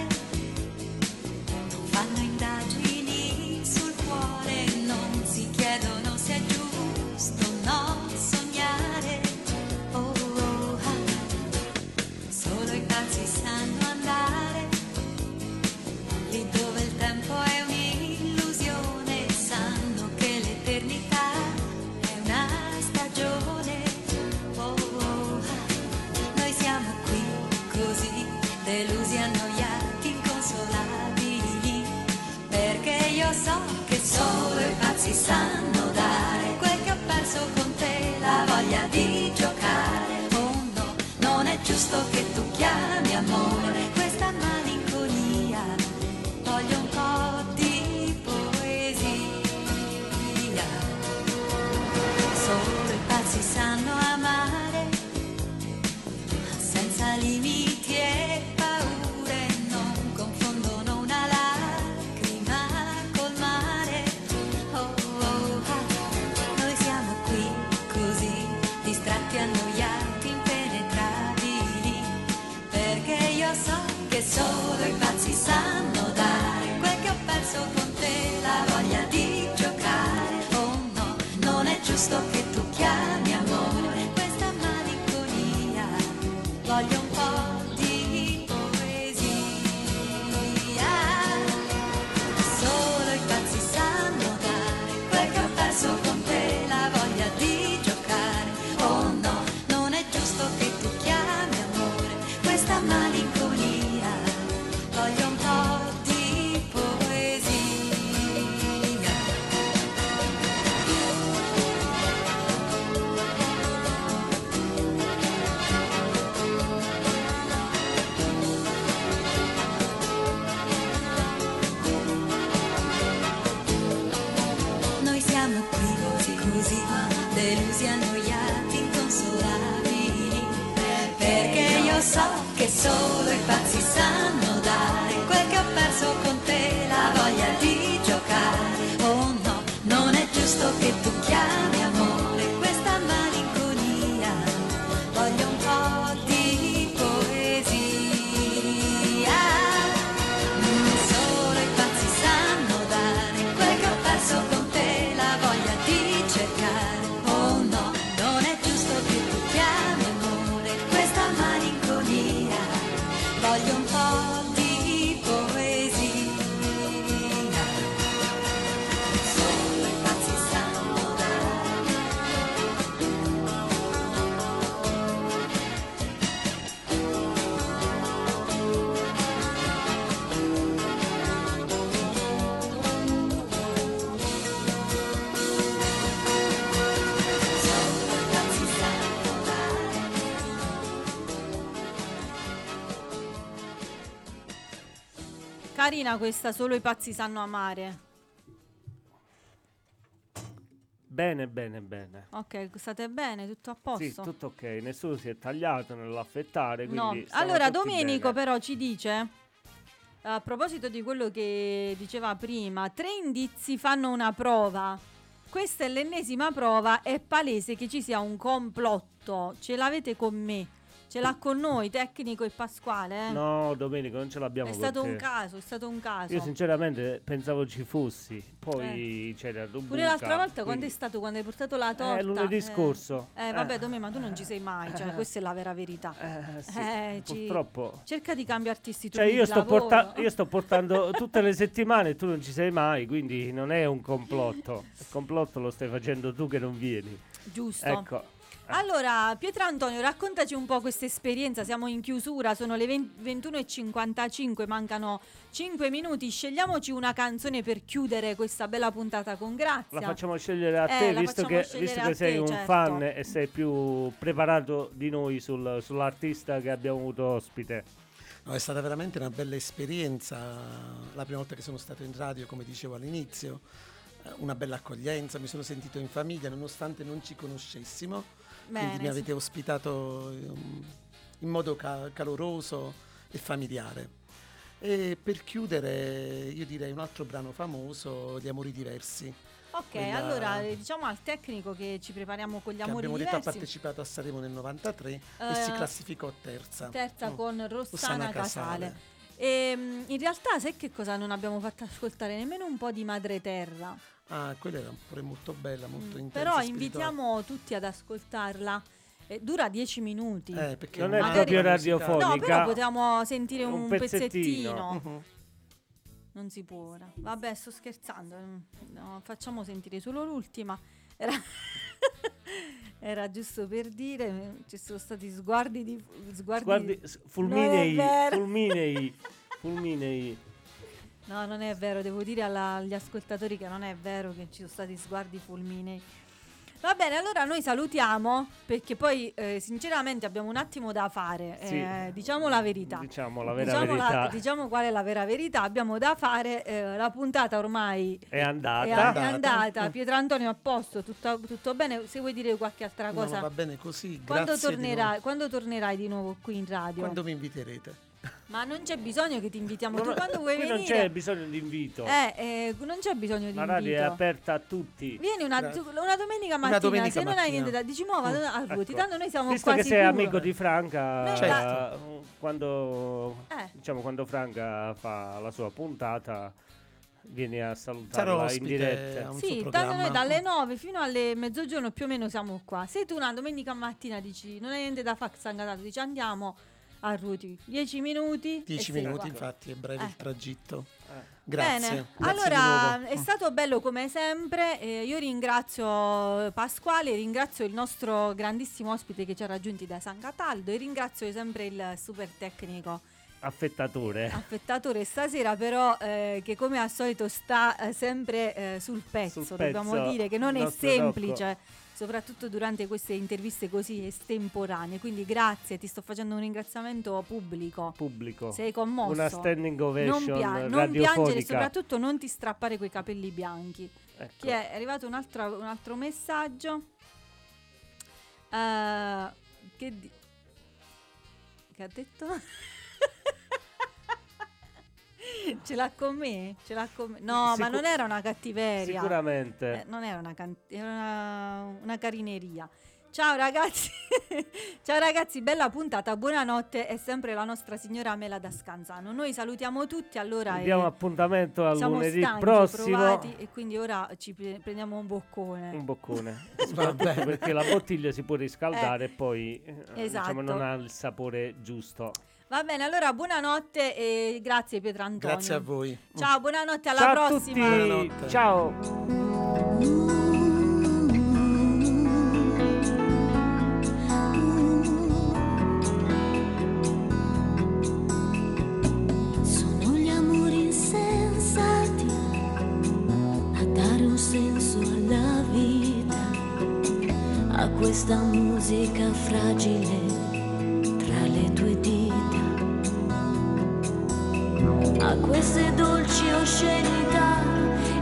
solo i Carina questa, solo i pazzi sanno amare. Bene, bene, bene. Ok, state bene, tutto a posto? Sì, tutto ok, nessuno si è tagliato nell'affettare, No. Allora, Domenico bene. però ci dice, a proposito di quello che diceva prima, tre indizi fanno una prova. Questa è l'ennesima prova, è palese che ci sia un complotto. Ce l'avete con me? Ce l'ha con noi, Tecnico e Pasquale? eh? No, Domenico, non ce l'abbiamo È con stato te. un caso, è stato un caso. Io sinceramente pensavo ci fossi, poi c'era Rubuca. Eh. Pure l'altra volta quando quindi- è stato quando hai portato la torta? Eh, lunedì scorso. Eh, vabbè, Dome, ma tu non ci sei mai, cioè, questa è la vera verità. Eh, sì, Eh, ci- purtroppo. Cerca di cambiarti sti Cioè, io sto, porta- io sto portando tutte le settimane e tu non ci sei mai, quindi non è un complotto. Il complotto lo stai facendo tu che non vieni. Giusto. Ecco. Allora, Pietro Antonio, raccontaci un po' questa esperienza. Siamo in chiusura, sono le 20 21.55, mancano 5 minuti. Scegliamoci una canzone per chiudere questa bella puntata con Grazia. La facciamo scegliere a Eh, te, la visto che, scegliere visto che sei te, un certo. fan e sei più preparato di noi sul- sull'artista che abbiamo avuto ospite. No, è stata veramente una bella esperienza, la prima volta che sono stato in radio, come dicevo all'inizio, eh, una bella accoglienza, mi sono sentito in famiglia nonostante non ci conoscessimo, Bene, quindi mi avete ospitato ehm, in modo ca- caloroso e familiare. E per chiudere io direi un altro brano famoso, Gli amori diversi, Ok, quella- allora diciamo al tecnico che ci prepariamo con gli che amori abbiamo detto ha diversi. partecipato a Sanremo nel 93 e si Eh, classificò terza. Terza Mm. con Rossana, Rossana Casale. Casale. E, mm, in realtà sai che cosa non abbiamo fatto ascoltare? Nemmeno un po' di Madre Terra. Ah, quella era pure molto bella, molto Mm, intensa. Però spirituale. invitiamo tutti ad ascoltarla. Eh, dura 10 minuti. Eh, perché Non è proprio radiofonica. No, però potevamo sentire un, Un pezzettino. pezzettino. Mhm. Non si può ora. Vabbè, sto scherzando. no, facciamo sentire solo l'ultima. Era, Era giusto per dire, ci sono stati sguardi di... Sguardi Guardi, s- Non è fulminei, fulminei, fulminei. No, non è vero, devo dire alla- agli ascoltatori che non è vero che ci sono stati sguardi fulminei. Va bene, allora noi salutiamo perché poi eh, sinceramente abbiamo un attimo da fare, Sì. eh, diciamo la verità. Diciamo la vera diciamo, la- verità. diciamo qual è la vera verità, abbiamo da fare, eh, la puntata ormai È andata. è, a- è andata. andata. Pietro Antonio a posto, tutto, tutto bene, se vuoi dire qualche altra No, cosa, va bene così. quando, grazie di tornerai, nuovo. quando tornerai di nuovo qui in radio? Quando mi inviterete. Ma non c'è bisogno che ti invitiamo, No, tu quando vuoi venire... non c'è bisogno di invito. Eh, eh, non c'è bisogno di la radio è invito. aperta a tutti. Vieni una, una domenica Una mattina, domenica se non hai mattina. niente da dici muova a Ruti, Ecco. tanto noi siamo Visto qua che sei sicuro. amico di Franca, Certo. eh, quando, Eh. diciamo, quando Franca fa la sua puntata, vieni a Sarò salutarla in diretta. a un Sì, tanto noi dalle 9 fino alle mezzogiorno più o meno siamo qua. Se tu una domenica mattina dici non hai niente da fare, Sangatato, dici andiamo a Ruti, 10 minuti. e 10 sei minuti, infatti, è breve Eh. il tragitto. Eh. Grazie. Bene, grazie allora è stato bello come sempre. eh, io ringrazio Pasquale, ringrazio il nostro grandissimo ospite che ci ha raggiunti da San Cataldo e ringrazio sempre il super tecnico Affettatore. affettatore stasera, però eh, che come al solito sta eh, sempre eh, sul pezzo. Sul Dobbiamo pezzo, dire che non è semplice. Soprattutto durante queste interviste così estemporanee. Quindi grazie, ti sto facendo un ringraziamento pubblico. Pubblico. Sei commosso. Una standing non, ovation pia- non piangere soprattutto non ti strappare quei capelli bianchi. Ecco. Chi è? Arrivato un altro, un altro messaggio. Eh, che, di- che ha detto? Ce l'ha con me? Ce l'ha con me? No, ma Sicu- non era una cattiveria. Sicuramente. Eh, non era una, can- era una, una carineria. Ciao ragazzi, ciao ragazzi, bella puntata, buonanotte, è sempre la nostra signora Mela da Scanzano. Noi salutiamo tutti, allora e Diamo appuntamento a siamo lunedì stanchi, prossimo. provati e quindi ora ci pre- prendiamo un boccone. Un boccone. Perché la bottiglia si può riscaldare e poi eh, esatto. diciamo, non ha il sapore giusto. Va bene, allora buonanotte e grazie Pietro Antonio. Grazie a voi. Ciao, buonanotte, alla Ciao prossima. a tutti. Buonanotte. Ciao. Sono gli amori insensati a dare un senso alla vita, a questa musica fragile tra le tue dita, a queste dolci oscenità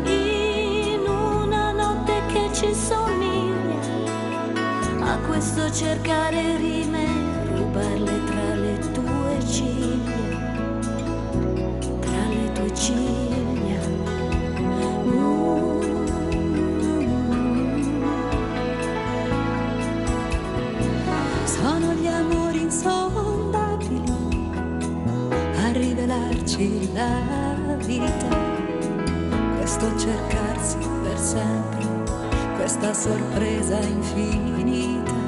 in una notte che ci somiglia, a questo cercare rime, rubarle tra le tue ciglia. Tra le tue ciglia. Sono gli amori insondabili rivelarci la vita, questo cercarsi per sempre, questa sorpresa infinita.